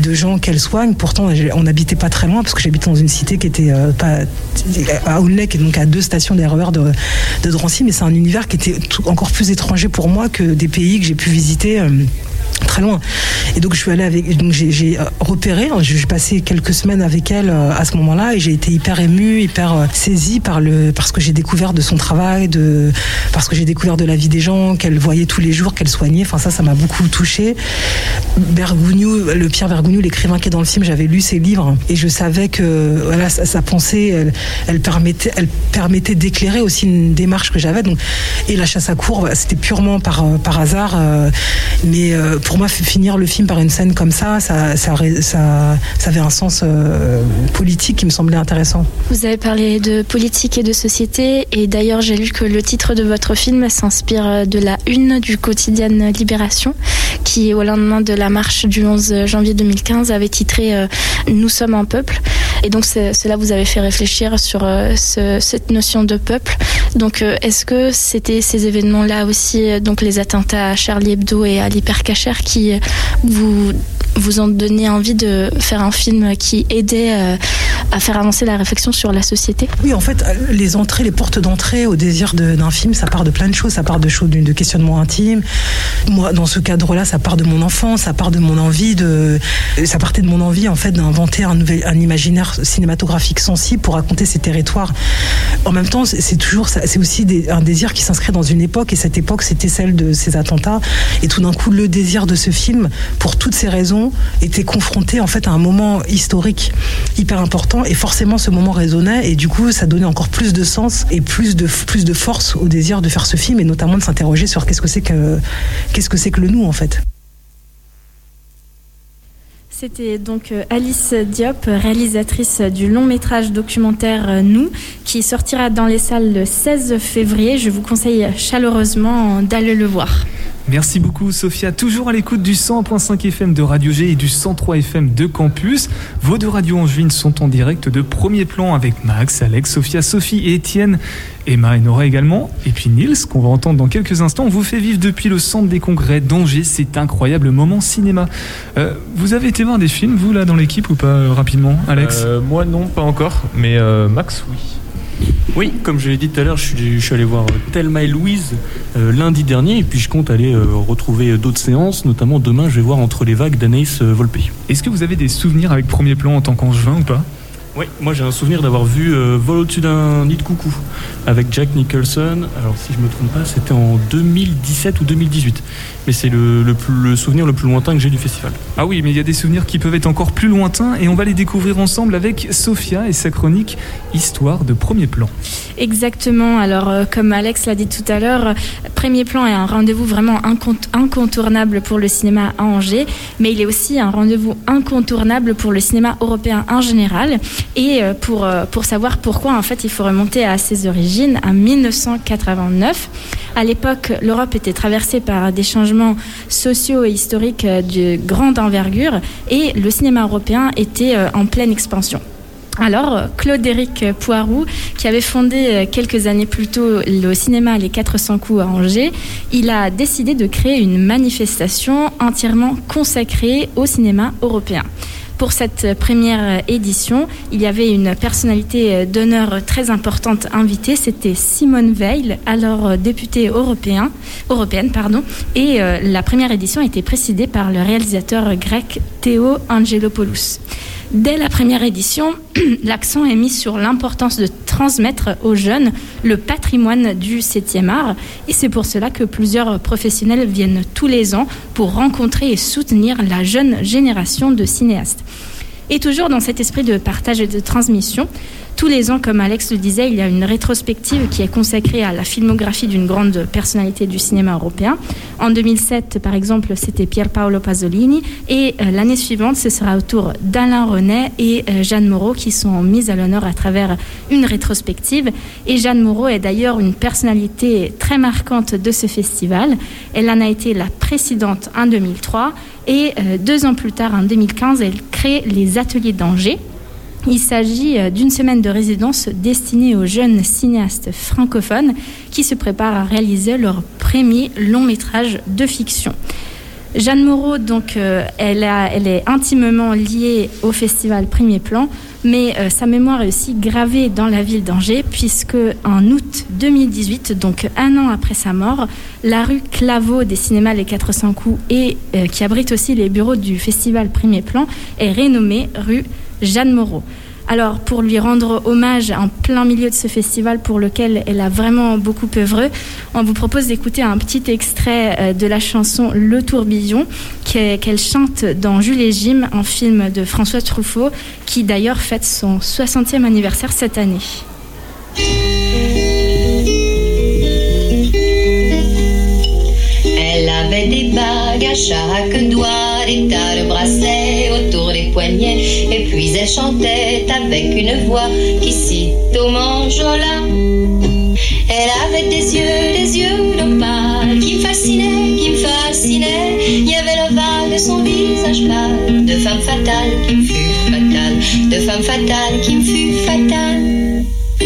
de gens qu'elle soigne. Pourtant, on n'habitait pas très loin parce que j'habitais dans une cité qui était euh, pas à Aulnay, qui est donc à deux stations des RER de, Drancy, mais c'est un univers qui était encore plus étranger pour moi que des pays que j'ai pu visiter. euh, très loin. Et donc je suis allée avec, donc j'ai, euh, repéré, hein, j'ai passé quelques semaines avec elle euh, à ce moment-là et j'ai été hyper émue, hyper euh, saisie par le, parce que j'ai découvert de son travail, de, parce que j'ai découvert de la vie des gens qu'elle voyait tous les jours, qu'elle soignait. Enfin ça, ça m'a beaucoup touchée. Bergogneau, le Pierre Bergogneau, l'écrivain qui est dans le film, j'avais lu ses livres et je savais que voilà sa, pensée, elle, elle permettait, elle permettait d'éclairer aussi une démarche que j'avais. Donc et la chasse à courbe, c'était purement par par hasard, mais pour moi finir le film par une scène comme ça, ça avait un sens euh, politique qui me semblait intéressant.
Vous avez parlé de politique et de société, et d'ailleurs j'ai lu que le titre de votre film s'inspire de la une du quotidien Libération, qui au lendemain de la marche du 11 janvier 2015 avait titré euh, Nous sommes un peuple. Et donc cela vous avait fait réfléchir sur euh, ce- cette notion de peuple. Donc euh, est-ce que c'était ces événements-là aussi, euh, donc les attentats à Charlie Hebdo et à l'hypercacher, qui vous vous ont donné envie de faire un film qui aidait à faire avancer la réflexion sur la société?
Oui, en fait, les entrées, les portes d'entrée au désir d'un film, ça part de plein de choses. Ça part de choses, de, questionnements intimes. Moi, dans ce cadre-là, ça part de mon enfance, ça part de mon envie de, ça partait de mon envie en fait d'inventer un un imaginaire cinématographique sensible pour raconter ces territoires. En même temps, c'est toujours, c'est aussi un désir qui s'inscrit dans une époque et cette époque, c'était celle de ces attentats. Et tout d'un coup, le désir de ce film, pour toutes ces raisons, était confronté en fait à un moment historique hyper important et forcément ce moment résonnait et du coup ça donnait encore plus de sens et plus de plus de force au désir de faire ce film et notamment de s'interroger sur qu'est-ce que c'est que qu'est-ce que c'est que le nous en fait.
C'était donc euh, Alice Diop, réalisatrice du long métrage documentaire euh, Nous, qui sortira dans les salles le 16 février. Je vous conseille chaleureusement d'aller le voir.
Merci beaucoup Sophia, toujours à l'écoute du 100.5 FM de Radio G et du 103 FM de Campus. Vos deux radios angevines sont en direct de premier plan avec Max, Alex, Sophia, Sophie et Étienne, Emma et Nora également. Et puis Nils, qu'on va entendre dans quelques instants, vous fait vivre depuis le centre des congrès d'Angers cet incroyable moment cinéma. Euh, vous avez été voir des films, vous là dans l'équipe ou pas euh, rapidement, Alex?
Euh, Moi non, pas encore, mais Max, oui.
Oui, comme je l'ai dit tout à l'heure, je suis, allé voir euh, Thelma et Louise euh, lundi dernier et puis je compte aller euh, retrouver d'autres séances, notamment demain je vais voir Entre les vagues d'Anaïs Volpe.
Est-ce que vous avez des souvenirs avec premier plan en tant qu'angevin ou pas?
Oui, moi j'ai un souvenir d'avoir vu euh, Vol au-dessus d'un nid de coucou avec Jack Nicholson. Alors si je me trompe pas, c'était en 2017 ou 2018. Mais c'est le, le plus- le souvenir le plus lointain que j'ai du festival.
Ah oui, mais il y a des souvenirs qui peuvent être encore plus lointains et on va les découvrir ensemble avec Sophia et sa chronique Histoire de premier plan.
Exactement. Alors, euh, comme Alex l'a dit tout à l'heure, euh, Premier Plan est un rendez-vous vraiment incont- incontournable pour le cinéma à Angers, mais il est aussi un rendez-vous incontournable pour le cinéma européen en général. Et euh, pour, euh, pour savoir pourquoi, en fait, il faut remonter à ses origines, à 1989. À l'époque, l'Europe était traversée par des changements sociaux et historiques euh, de grande envergure, et le cinéma européen était en pleine expansion. Alors, Claude-Éric Poiroux, qui avait fondé quelques années plus tôt le cinéma Les 400 coups à Angers, il a décidé de créer une manifestation entièrement consacrée au cinéma européen. Pour cette première édition, il y avait une personnalité d'honneur très importante invitée, c'était Simone Veil, alors députée européen, européenne. Pardon, et euh, la première édition a été présidée par le réalisateur grec Théo Angelopoulos. Dès la première édition, l'accent est mis sur l'importance de transmettre aux jeunes le patrimoine du 7e art. Et c'est pour cela que plusieurs professionnels viennent tous les ans pour rencontrer et soutenir la jeune génération de cinéastes. Et toujours dans cet esprit de partage et de transmission, tous les ans, comme Alex le disait, il y a une rétrospective qui est consacrée à la filmographie d'une grande personnalité du cinéma européen. En 2007, par exemple, c'était Pier Paolo Pasolini. Et euh, l'année suivante, ce sera au tour d'Alain Renet et euh, Jeanne Moreau qui sont mises à l'honneur à travers une rétrospective. Et Jeanne Moreau est d'ailleurs une personnalité très marquante de ce festival. Elle en a été la présidente en 2003. Et euh, deux ans plus tard, en 2015, elle crée les Ateliers d'Angers. Il s'agit euh, d'une semaine de résidence destinée aux jeunes cinéastes francophones qui se préparent à réaliser leur premier long métrage de fiction. Jeanne Moreau, donc, euh, elle, est intimement liée au festival Premier Plan, mais euh, sa mémoire est aussi gravée dans la ville d'Angers, puisque en août 2018, donc un an après sa mort, la rue Claveau des cinémas Les 400 coups et qui abrite aussi les bureaux du festival Premier Plan est rénommée rue Jeanne Moreau. Alors, pour lui rendre hommage en plein milieu de ce festival pour lequel elle a vraiment beaucoup œuvré, on vous propose d'écouter un petit extrait euh, de la chanson Le Tourbillon qu'elle chante dans Jules et Jim, un film de François Truffaut, qui d'ailleurs fête son 60e anniversaire cette année.
Elle avait des bagues à chaque doigt, des bracelets et puis elle chantait avec une voix qui cite au manjola. Elle avait des yeux, des yeux d'opale qui me fascinaient, qui me fascinaient. Il y avait l'ovale de son visage pâle, de femme fatale qui me fut fatale, de femme fatale qui me fut fatale.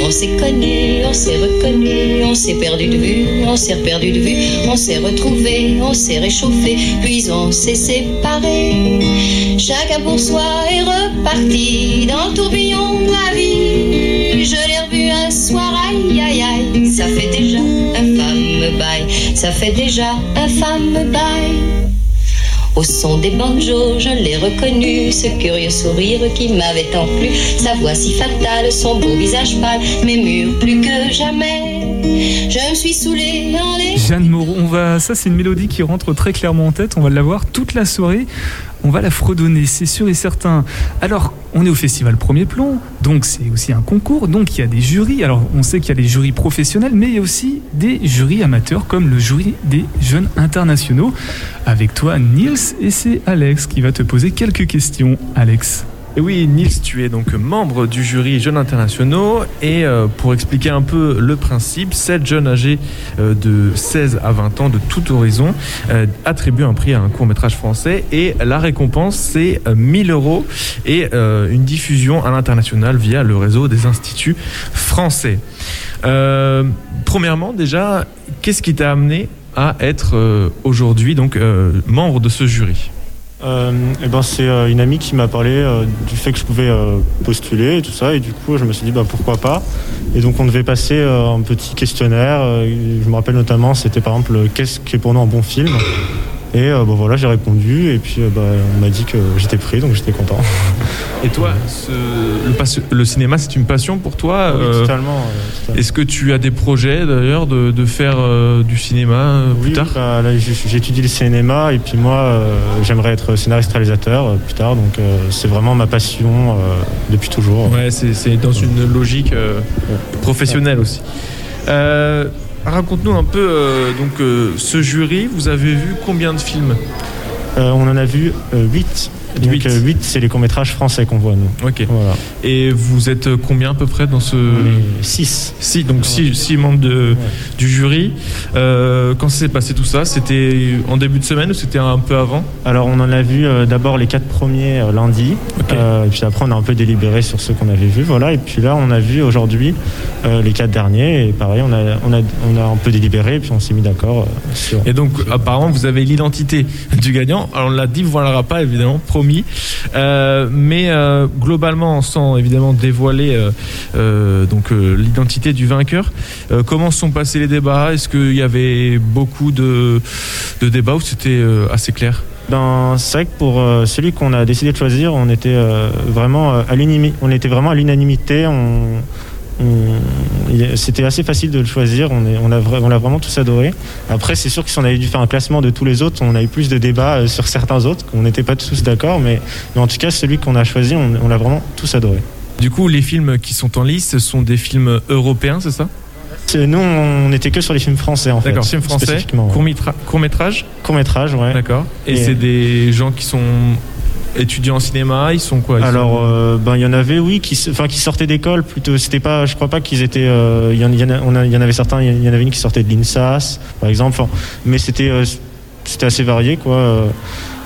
On s'est connu, on s'est reconnu, on s'est perdu de vue, on s'est perdu de vue, on s'est retrouvé, on s'est réchauffé, puis on s'est séparé. Chacun pour soi est reparti dans le tourbillon de la vie. Je l'ai revu un soir, aïe aïe aïe, ça fait déjà un femme bail, ça fait déjà un femme bail. Au son des banjos, je l'ai reconnu, ce curieux sourire qui m'avait tant plu, sa voix si fatale, son beau visage pâle, mes murs plus que jamais. Je me suis saoulée dans les
Jeanne Moreau, on va, ça c'est une mélodie qui rentre très clairement en tête, on va l'avoir toute la soirée, on va la fredonner, c'est sûr et certain. Alors, on est au festival Premier Plan, donc c'est aussi un concours, donc il y a des jurys, alors on sait qu'il y a des jurys professionnels, mais il y a aussi des jurys amateurs comme le jury des jeunes internationaux. Avec toi Niels, et c'est Alex qui va te poser quelques questions. Alex.
Et oui, Nils, tu es donc membre du jury Jeunes Internationaux. Et euh, pour expliquer un peu le principe, sept jeunes âgés euh, de 16 à 20 ans de tout horizon euh, attribuent un prix à un court métrage français. Et la récompense c'est euh, 1000 euros et une diffusion à l'international via le réseau des instituts français. Premièrement, déjà, qu'est-ce qui t'a amené à être aujourd'hui donc membre de ce jury?
Euh, eh ben, c'est euh, une amie qui m'a parlé euh, du fait que je pouvais postuler et tout ça, et du coup je me suis dit bah, pourquoi pas. Et donc on devait passer un petit questionnaire. je me rappelle notamment, c'était par exemple qu'est-ce qui est pour nous un bon film? Et euh, bah, voilà, j'ai répondu, et puis euh, bah, on m'a dit que j'étais pris, donc j'étais content.
Et toi, ce- le, cinéma, c'est une passion pour toi
Oui,
euh,
totalement, euh, totalement.
Est-ce que tu as des projets d'ailleurs de, de faire du cinéma plus
Oui,
tard?
bah, j'étudie le cinéma et puis moi j'aimerais être scénariste réalisateur plus tard donc c'est vraiment ma passion depuis toujours.
Ouais, c'est dans une logique professionnelle aussi. Raconte-nous un peu euh, donc euh, ce jury. Vous avez vu combien de films?
Euh, on en a vu 8. Donc 8, c'est les courts-métrages français qu'on voit nous.
Ok.
Voilà.
Et vous êtes combien à peu près dans ce
6
6 donc 6 membres de, du jury. Euh, quand s'est passé tout ça? C'était en début de semaine ou c'était un peu avant?
Alors on en a vu euh, d'abord les quatre premiers euh, lundi, et puis après on a un peu délibéré sur ceux qu'on avait vus, voilà. Et puis là on a vu aujourd'hui les quatre derniers, et pareil on a, on a, on a un peu délibéré, et puis on s'est mis d'accord sur.
Et donc, apparemment, vous avez l'identité du gagnant. Alors, on l'a dit, vous ne l'aura pas, évidemment, promis. Euh, mais euh, globalement, sans évidemment dévoiler euh, donc l'identité du vainqueur, comment sont passés les débats? Est-ce qu'il y avait beaucoup de, de débats ou c'était assez clair?
Ben, c'est vrai que pour celui qu'on a décidé de choisir, on était vraiment à l'unanimité. On était vraiment à l'unanimité. C'était assez facile de le choisir. On, est, on, a, on l'a vraiment tous adoré. Après, c'est sûr que si on avait dû faire un classement de tous les autres, on a eu plus de débats euh, sur certains autres. On n'était pas tous d'accord, mais, mais en tout cas, celui qu'on a choisi, on, on l'a vraiment tous adoré.
Du coup, les films qui sont en liste ce sont des films européens, c'est ça?
Nous, on n'était que sur les films français, en fait.
D'accord, films français,
spécifiquement, ouais.
court, métra- court métrage?
Court métrage, ouais.
D'accord. Et,
Et-
c'est des gens qui sont étudiants en cinéma, ils sont quoi
Alors, euh, ben il y en avait, oui, qui, enfin, qui sortaient d'école plutôt. C'était pas, je crois pas qu'ils étaient. euh, Il y, en- y avait certains. Il y en avait une qui sortait de l'INSAS, par exemple. Mais c'était, euh, c'était assez varié, quoi.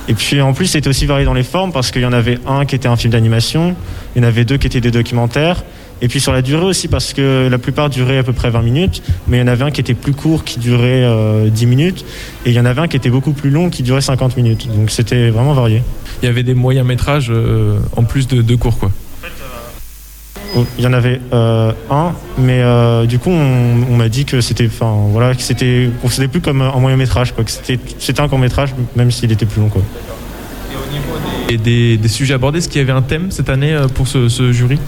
Et puis en plus, c'était aussi varié dans les formes parce qu'il y en avait un qui était un film d'animation, il y en avait deux qui étaient des documentaires, Et puis sur la durée aussi, parce que la plupart duraient à peu près 20 minutes, mais il y en avait un qui était plus court, qui durait euh, 10 minutes, et il y en avait un qui était beaucoup plus long, qui durait 50 minutes. Donc c'était vraiment varié.
Il y avait des moyens métrages euh, en plus de, de cours, quoi.
Oh, Il y en avait euh, un, mais euh, du coup on, on m'a dit que c'était, enfin voilà, que c'était, qu'on faisait plus comme un moyen métrage, quoi, que c'était, c'était un court métrage, même s'il était plus long, quoi.
Et des, des sujets abordés, est-ce qu'il y avait un thème cette année euh, pour ce, ce jury?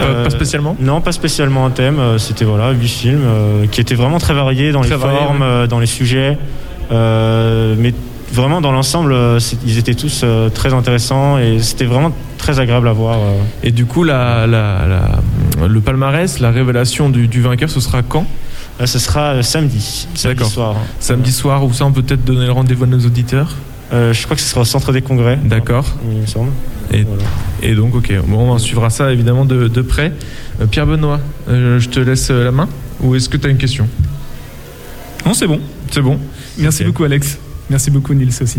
Euh,
Pas spécialement
Non, pas spécialement un thème. euh, C'était voilà huit films euh, qui étaient vraiment très variés dans
Très
les
variés,
formes,
ouais.
euh, dans les sujets, euh, mais vraiment dans l'ensemble, euh, ils étaient tous euh, très intéressants et c'était vraiment très agréable à voir. euh.
Et du coup, la, la- la- le palmarès, la révélation du, du vainqueur, ce sera quand?
Euh, Ce sera euh, samedi, samedi soir.
Samedi soir, où ça, on peut peut-être donner le rendez-vous à nos auditeurs?
Euh, je crois que ce sera au centre des congrès.
D'accord.
Il me semble.
Et, et donc, ok, bon, on suivra ça évidemment de, de près. Euh, Pierre Benoît, euh, je te laisse la main Ou est-ce que tu as une question?
Non, c'est bon.
C'est bon?
Merci beaucoup, Alex. Merci beaucoup, Nils aussi.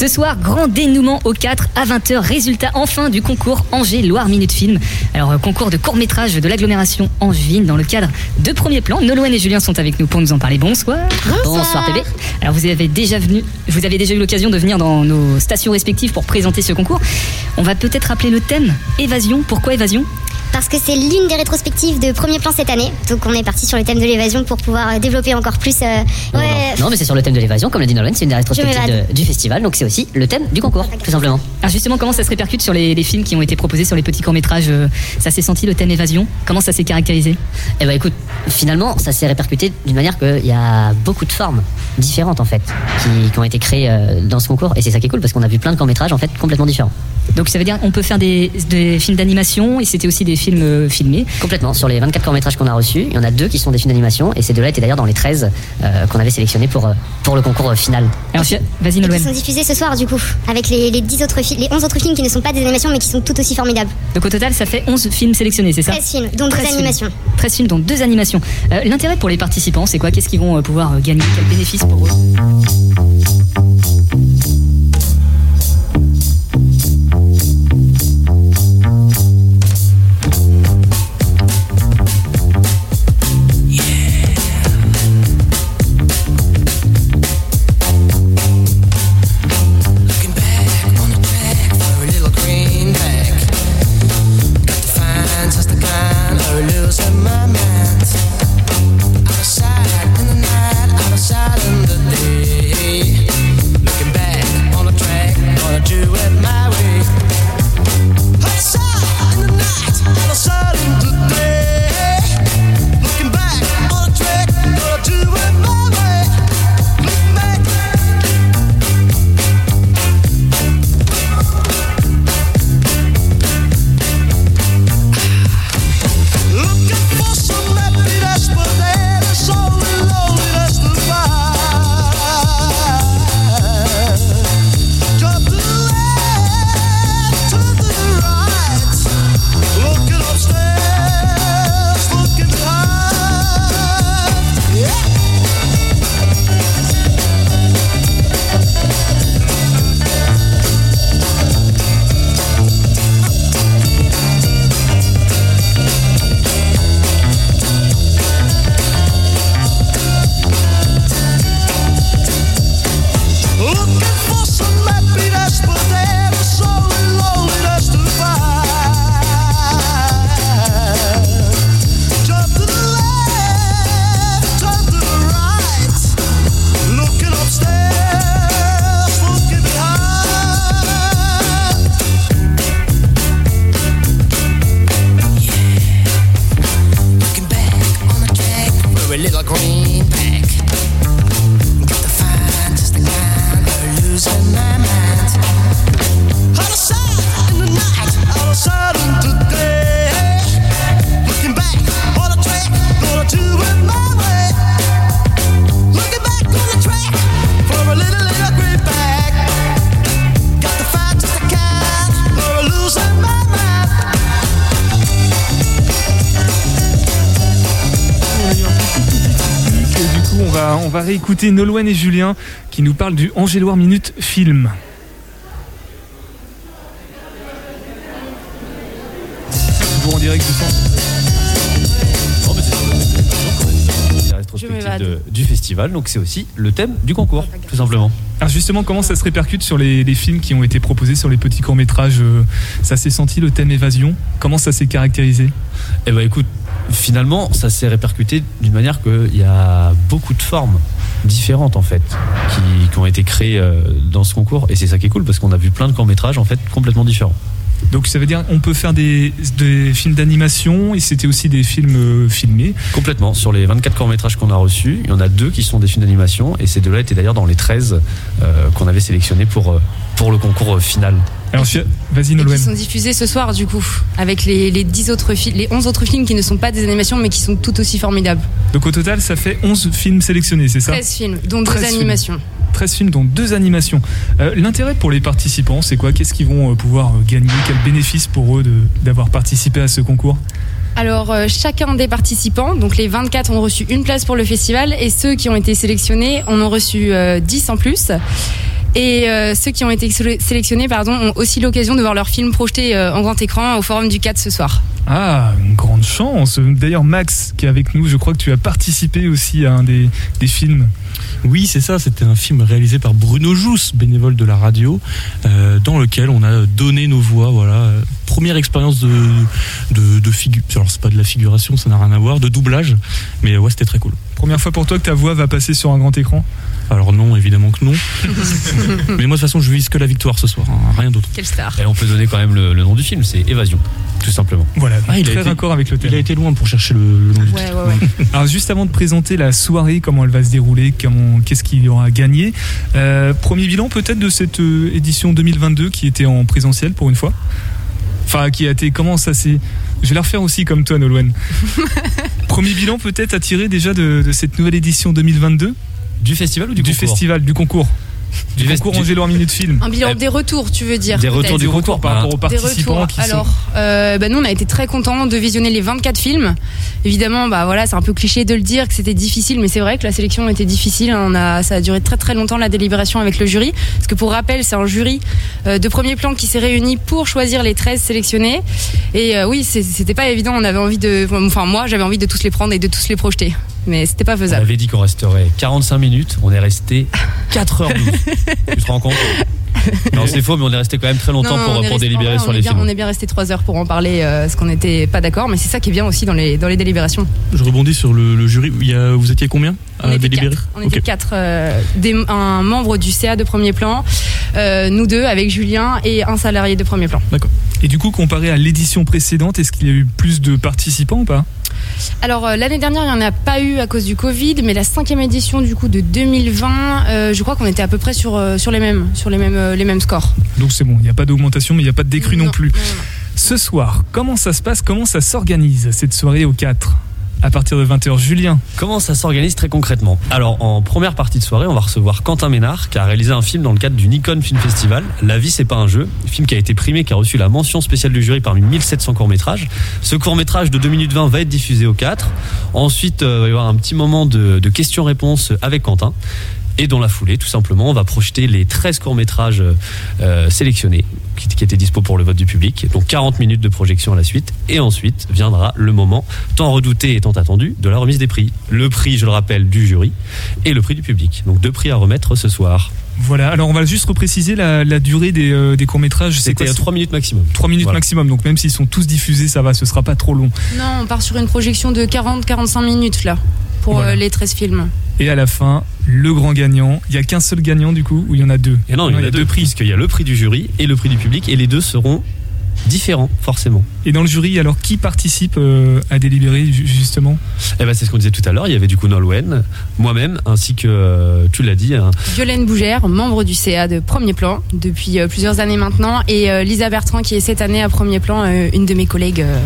Ce soir, grand dénouement au 4 à 20h, résultat enfin du concours Angers-Loire Minute Film. Alors, euh, concours de court-métrage de l'agglomération angevine dans le cadre de Premier Plan. Nolwenn et Julien sont avec nous pour nous en parler. Bonsoir. Bonsoir, PB. Alors, vous avez déjà venu, vous avez déjà eu l'occasion de venir dans nos stations respectives pour présenter ce concours. On va peut-être rappeler le thème Évasion. Pourquoi évasion?
Parce que c'est l'une des rétrospectives de premier plan cette année. Donc on est parti sur le thème de l'évasion pour pouvoir euh, développer encore plus. euh, ouais,
Non, mais c'est sur le thème de l'évasion, comme l'a dit Nolwenn, c'est une des rétrospectives de- du festival, donc c'est aussi le thème du concours, tout simplement. Alors justement, comment ça se répercute sur les, les films qui ont été proposés sur les petits courts-métrages euh, Ça s'est senti le thème évasion? Comment ça s'est caractérisé?
Eh ben écoute, finalement, ça s'est répercuté d'une manière qu'il y a beaucoup de formes différentes en fait qui, qui ont été créées dans ce concours et c'est ça qui est cool parce qu'on a vu plein de courts métrages en fait complètement différents.
Donc ça veut dire on peut faire des, des films d'animation et c'était aussi des films euh, filmés
Complètement. Sur les 24 courts métrages qu'on a reçus, il y en a deux qui sont des films d'animation et ces deux-là étaient d'ailleurs dans les 13 euh, qu'on avait sélectionnés pour, euh, pour le concours final.
Alors vas-y
et qui sont diffusés ce soir du coup, avec les, les 10 autres les 11 autres films qui ne sont pas des animations mais qui sont tout aussi formidables.
Donc au total, ça fait 11 films sélectionnés, c'est ça
13 films, dont deux
13 films.
animations.
13 films, dont deux animations. Euh, L'intérêt pour les participants, c'est quoi? Qu'est-ce qu'ils vont pouvoir gagner? Quel bénéfice pour eux?
d'écouter Nolwenn et Julien qui nous parlent du Angéloire Minute Film. Toujours en direct oh,
de, du festival, donc c'est aussi le thème du concours, tout simplement.
Alors justement, comment ça se répercute sur les, les films qui ont été proposés sur les petits courts métrages euh, Ça s'est senti le thème évasion? Comment ça s'est caractérisé?
Eh ben écoute, finalement, ça s'est répercuté d'une manière qu'il y a beaucoup de formes différentes en fait qui, qui ont été créées euh, dans ce concours et c'est ça qui est cool parce qu'on a vu plein de courts métrages en fait complètement différents.
Donc ça veut dire on peut faire des, des films d'animation et c'était aussi des films euh, filmés.
Complètement. Sur les 24 courts-métrages qu'on a reçus, il y en a deux qui sont des films d'animation et ces deux-là étaient d'ailleurs dans les 13 euh, qu'on avait sélectionnés pour, pour le concours final.
Alors vas-y Nolwenn.
qui sont diffusés ce soir du coup, avec les, les 10 autres les 11 autres films qui ne sont pas des animations mais qui sont tout aussi formidables.
Donc au total, ça fait 11 films sélectionnés, c'est ça
13 films, dont deux
13 films.
animations.
13 films dont deux animations. Euh, L'intérêt pour les participants, c'est quoi? Qu'est-ce qu'ils vont euh, pouvoir euh, gagner? Quel bénéfice pour eux d'avoir participé à ce concours?
Alors, euh, chacun des participants, donc les 24 ont reçu une place pour le festival et ceux qui ont été sélectionnés en ont reçu euh, 10 en plus. Et euh, ceux qui ont été sé- sélectionnés pardon, ont aussi l'occasion de voir leur film projeté euh, en grand écran au Forum du 4 ce soir.
Ah, une grande chance. D'ailleurs, Max, qui est avec nous, je crois que tu as participé aussi à un des, des films.
Oui, c'est ça. C'était un film réalisé par Bruno Jousse, bénévole de la radio, euh, dans lequel on a donné nos voix. Voilà, première expérience de de, de figu- Alors c'est pas de la figuration, ça n'a rien à voir, de doublage. Mais ouais, c'était très cool.
Première fois pour toi que ta voix va passer sur un grand écran?
Alors non, évidemment que non. Mais moi de toute façon, je vise que la victoire ce soir, hein, rien d'autre.
Quelle star
Et on peut donner quand même le, le nom du film, c'est Évasion, tout simplement.
Voilà,
Ah, il a
très
été-
raccord avec le thème.
Il a été loin pour chercher le, le nom du titre.
ouais, ouais.
Alors juste avant de présenter la soirée, comment elle va se dérouler, comment, qu'est-ce qu'il y aura à gagner, euh, premier bilan peut-être de cette euh, édition 2022 qui était en présentiel pour une fois? Enfin, qui a été comment ça s'est. Je vais la refaire aussi comme toi, Nolwenn. premier bilan peut-être à tirer déjà de, de cette nouvelle édition 2022
Du festival ou du,
du
concours
festival, du concours, du,
Du
concours
fest-
Angers Loire Minute Film.
Un bilan des retours, tu veux dire
Des retours du concours
par rapport aux
Des
participants
retours.
qui sont.
Alors, euh, bah, nous, on a été très contents de visionner les 24 films. Évidemment, bah voilà, c'est un peu cliché de le dire que c'était difficile, mais c'est vrai que la sélection était difficile. On a, ça a duré très très longtemps la délibération avec le jury. Parce que pour rappel, c'est un jury euh, de premier plan qui s'est réuni pour choisir les 13 sélectionnés. Et euh, oui, c'était pas évident. On avait envie de, enfin moi, j'avais envie de tous les prendre et de tous les projeter, mais c'était pas
On
faisable.
avait dit qu'on resterait 45 minutes, on est resté 4h12. tu te rends compte? Non, c'est faux, mais on est resté quand même très longtemps
Non,
pour, pour délibérer sur les
bien,
films.
On est bien resté 3 heures pour en parler, euh, parce qu'on n'était pas d'accord, mais c'est ça qui est bien aussi dans les, dans les délibérations.
Je rebondis sur le, le jury. Il y a, vous étiez combien à délibérer
quatre. On était quatre. euh, des- un membre du CA de premier plan, euh, nous deux avec Julien et un salarié de premier plan.
D'accord.
Et du coup, comparé à l'édition précédente, est-ce qu'il y a eu plus de participants ou pas?
Alors euh, l'année dernière, il n'y en a pas eu à cause du Covid, mais la cinquième édition du coup de 2020, euh, je crois qu'on était à peu près sur, sur les mêmes, sur les mêmes, euh, les mêmes scores.
Donc c'est bon, il n'y a pas d'augmentation, mais il n'y a pas de décrue non, plus. Ce soir, comment ça se passe Comment ça s'organise cette soirée au 4 À partir de 20h, Julien?
Comment ça s'organise très concrètement? Alors, en première partie de soirée, on va recevoir Quentin Ménard, qui a réalisé un film dans le cadre du Nikon Film Festival. La vie, c'est pas un jeu. Film qui a été primé, qui a reçu la mention spéciale du jury parmi 1700 courts-métrages. Ce court-métrage de 2 minutes 20 va être diffusé au 4. Ensuite, euh, il va y avoir un petit moment de, de questions-réponses avec Quentin. Et dans la foulée, tout simplement, on va projeter les 13 courts-métrages euh, sélectionnés qui, qui étaient dispo pour le vote du public. Donc 40 minutes de projection à la suite. Et ensuite viendra le moment tant redouté et tant attendu de la remise des prix. Le prix, je le rappelle, du jury et le prix du public. Donc deux prix à remettre ce soir.
Voilà, alors on va juste repréciser la, la durée des, euh, des courts-métrages. C'est
C'était à
c'est
3 minutes maximum.
3 minutes
Voilà.
maximum, donc même s'ils sont tous diffusés, ça va, ce sera pas trop long.
Non, on part sur une projection de 40-45 minutes là, pour
Voilà.
euh, les 13 films.
Et à la fin, le grand gagnant. Il n'y a qu'un seul gagnant du coup, ou il y en a deux?
Et non, il y en a deux prix, puisqu'il y a le prix du jury et le prix du public, et les deux seront différents, forcément.
Et dans le jury, alors qui participe euh, à délibérer ju- justement?
Eh ben, c'est ce qu'on disait tout à l'heure. Il y avait du coup Nolwenn, moi-même, ainsi que, euh, tu l'as dit, un,
Violaine Bougère, membre du CA de premier plan depuis euh, plusieurs années maintenant, et euh, Lisa Bertrand qui est cette année à premier plan, euh, une de mes collègues euh,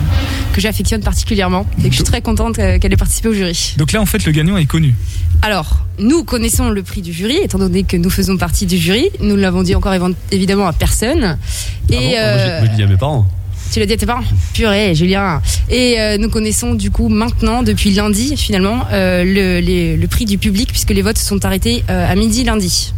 que j'affectionne particulièrement et que je suis très contente euh, qu'elle ait participé au jury.
Donc là, en fait, le gagnant est connu.
Alors, nous connaissons le prix du jury, étant donné que nous faisons partie du jury. Nous ne l'avons dit encore évidemment à personne. Et
Ah bon Moi,
euh,
je- dis à mes parents.
tu l'as dit à tes parents Purée, Julien. Et euh, nous connaissons du coup maintenant, depuis lundi finalement, euh, le, les- le prix du public, puisque les votes sont arrêtés euh, à midi lundi.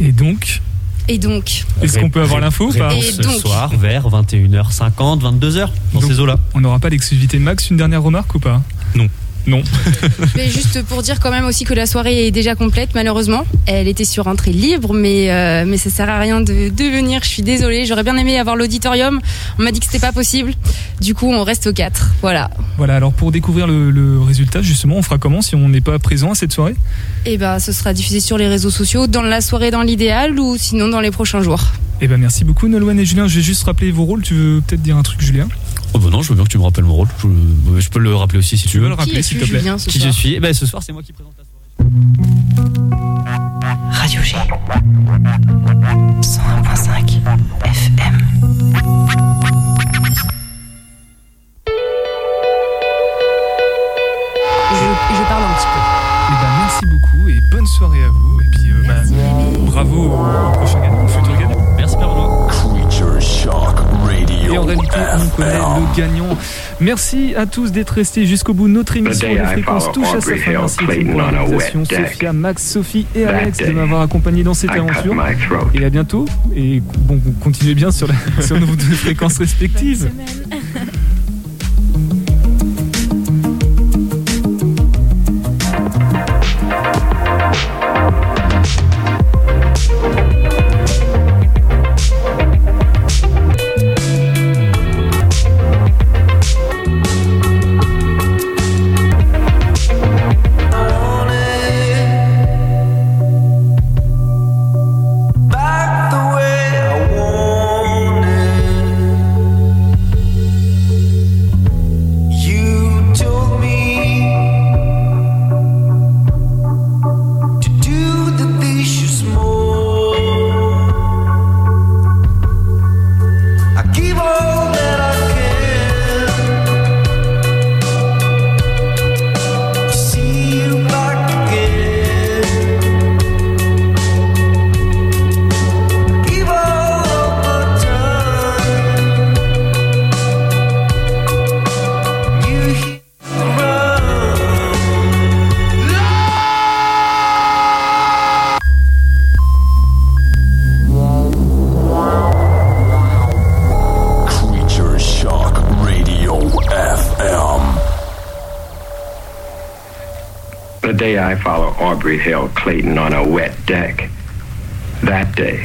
Et donc,
Et donc,
est-ce qu'on peut avoir l'info ou pas
Et
ce
donc
soir vers 21h50, 22h, dans
Donc,
ces eaux-là.
On n'aura pas l'exclusivité max, une dernière remarque ou pas?
Non.
Non.
Mais juste pour dire quand même aussi que la soirée est déjà complète, malheureusement. Elle était sur entrée libre, mais, euh, mais ça sert à rien de, de venir. Je suis désolée. J'aurais bien aimé avoir l'auditorium. On m'a dit que c'était pas possible. Du coup, on reste aux quatre. Voilà.
Voilà, alors pour découvrir le, le résultat, justement, on fera comment si on n'est pas présent à cette soirée?
Et ben, ce sera diffusé sur les réseaux sociaux, dans la soirée dans l'idéal ou sinon dans les prochains jours.
Eh ben merci beaucoup Nolwenn et Julien. Je vais juste rappeler vos rôles. Tu veux peut-être dire un truc, Julien?
Oh bah non, je veux bien que tu me rappelles mon rôle. Je, je peux le rappeler aussi si tu, veux.
le rappeler, s'il te plaît.
Julien, ce
Qui
soir
je suis Eh ben ce soir, c'est moi qui présente la soirée.
Radio G. 101.5 FM.
Je, je parle un petit peu.
Eh ben merci beaucoup et bonne soirée à vous. Et puis euh, bah, bravo au prochain gagnant, au futur gagnant.
Merci Père Benoît.
Creature Shock Radio.
Et en réalité, on connaît le gagnant. Merci à tous d'être restés jusqu'au bout. Notre émission de fréquence touche à sa fin. Merci pour la réalisation. Sophia, Max, Sophie et Alex de m'avoir accompagné dans cette aventure. Et à bientôt. Et bon, continuez bien sur, la, sur nos deux fréquences respectives.
Aubrey Hill Clayton on a wet deck, that day,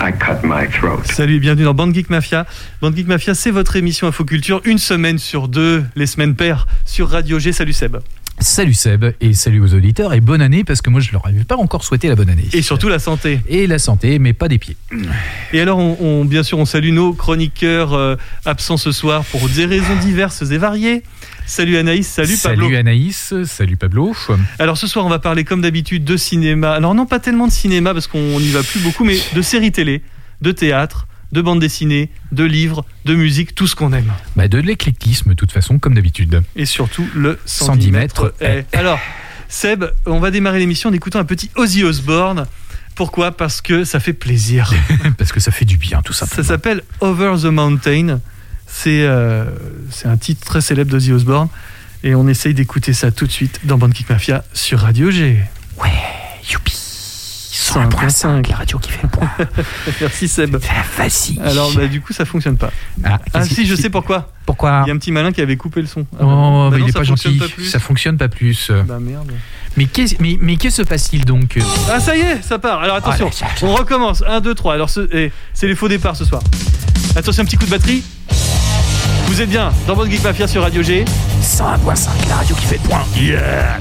I cut my throat.
Salut et bienvenue dans Band Geek Mafia. Band Geek Mafia, c'est votre émission Infoculture, une semaine sur deux, les semaines paires, sur Radio G. Salut Seb.
Salut Seb et salut aux auditeurs et bonne année parce que moi je leur avais pas encore souhaité la bonne année.
Et surtout la santé.
Et la santé, mais pas des pieds.
Et alors, on, on- bien sûr, on salue nos chroniqueurs euh, absents ce soir pour des raisons diverses et variées. Salut Anaïs, salut, Pablo.
Salut Anaïs, salut Pablo.
Alors ce soir, on va parler comme d'habitude de cinéma. Alors non, pas tellement de cinéma parce qu'on n'y va plus beaucoup, mais de séries télé, de théâtre, de bande dessinée, de livres, de musique, tout ce qu'on aime.
Bah de l'éclectisme de toute façon comme d'habitude.
Et surtout le 110,
110
mètres. Alors, Seb, on va démarrer l'émission en écoutant un petit Ozzy Osbourne. Pourquoi? Parce que ça fait plaisir.
Parce que ça fait du bien tout ça.
Ça s'appelle Over the Mountain. C'est euh, c'est un titre très célèbre d'Ozzy Osbourne. Et on essaye d'écouter ça tout de suite dans Band Kick Mafia sur Radio G.
Ouais, youpi 101.5, la radio qui fait le point.
Merci Seb.
Vas-y.
Alors bah, du coup ça fonctionne pas.
Ah,
Ah si, je sais pourquoi.
Pourquoi
Il y a un petit malin qui avait coupé le son. Ah,
Oh,
bah
mais
non,
il est pas gentil.
pas
ça fonctionne pas plus.
Bah merde.
Mais qu'est-ce mais, mais que se passe-t-il donc
Ah ça y est, ça part. Alors attention,
Oh,
on recommence. 1, 2, 3. Alors ce- eh, c'est les faux départs ce soir. Attention, un petit coup de batterie. Vous êtes bien dans votre Geek Mafia sur Radio G.
101.5, la radio qui fait point.
Yeah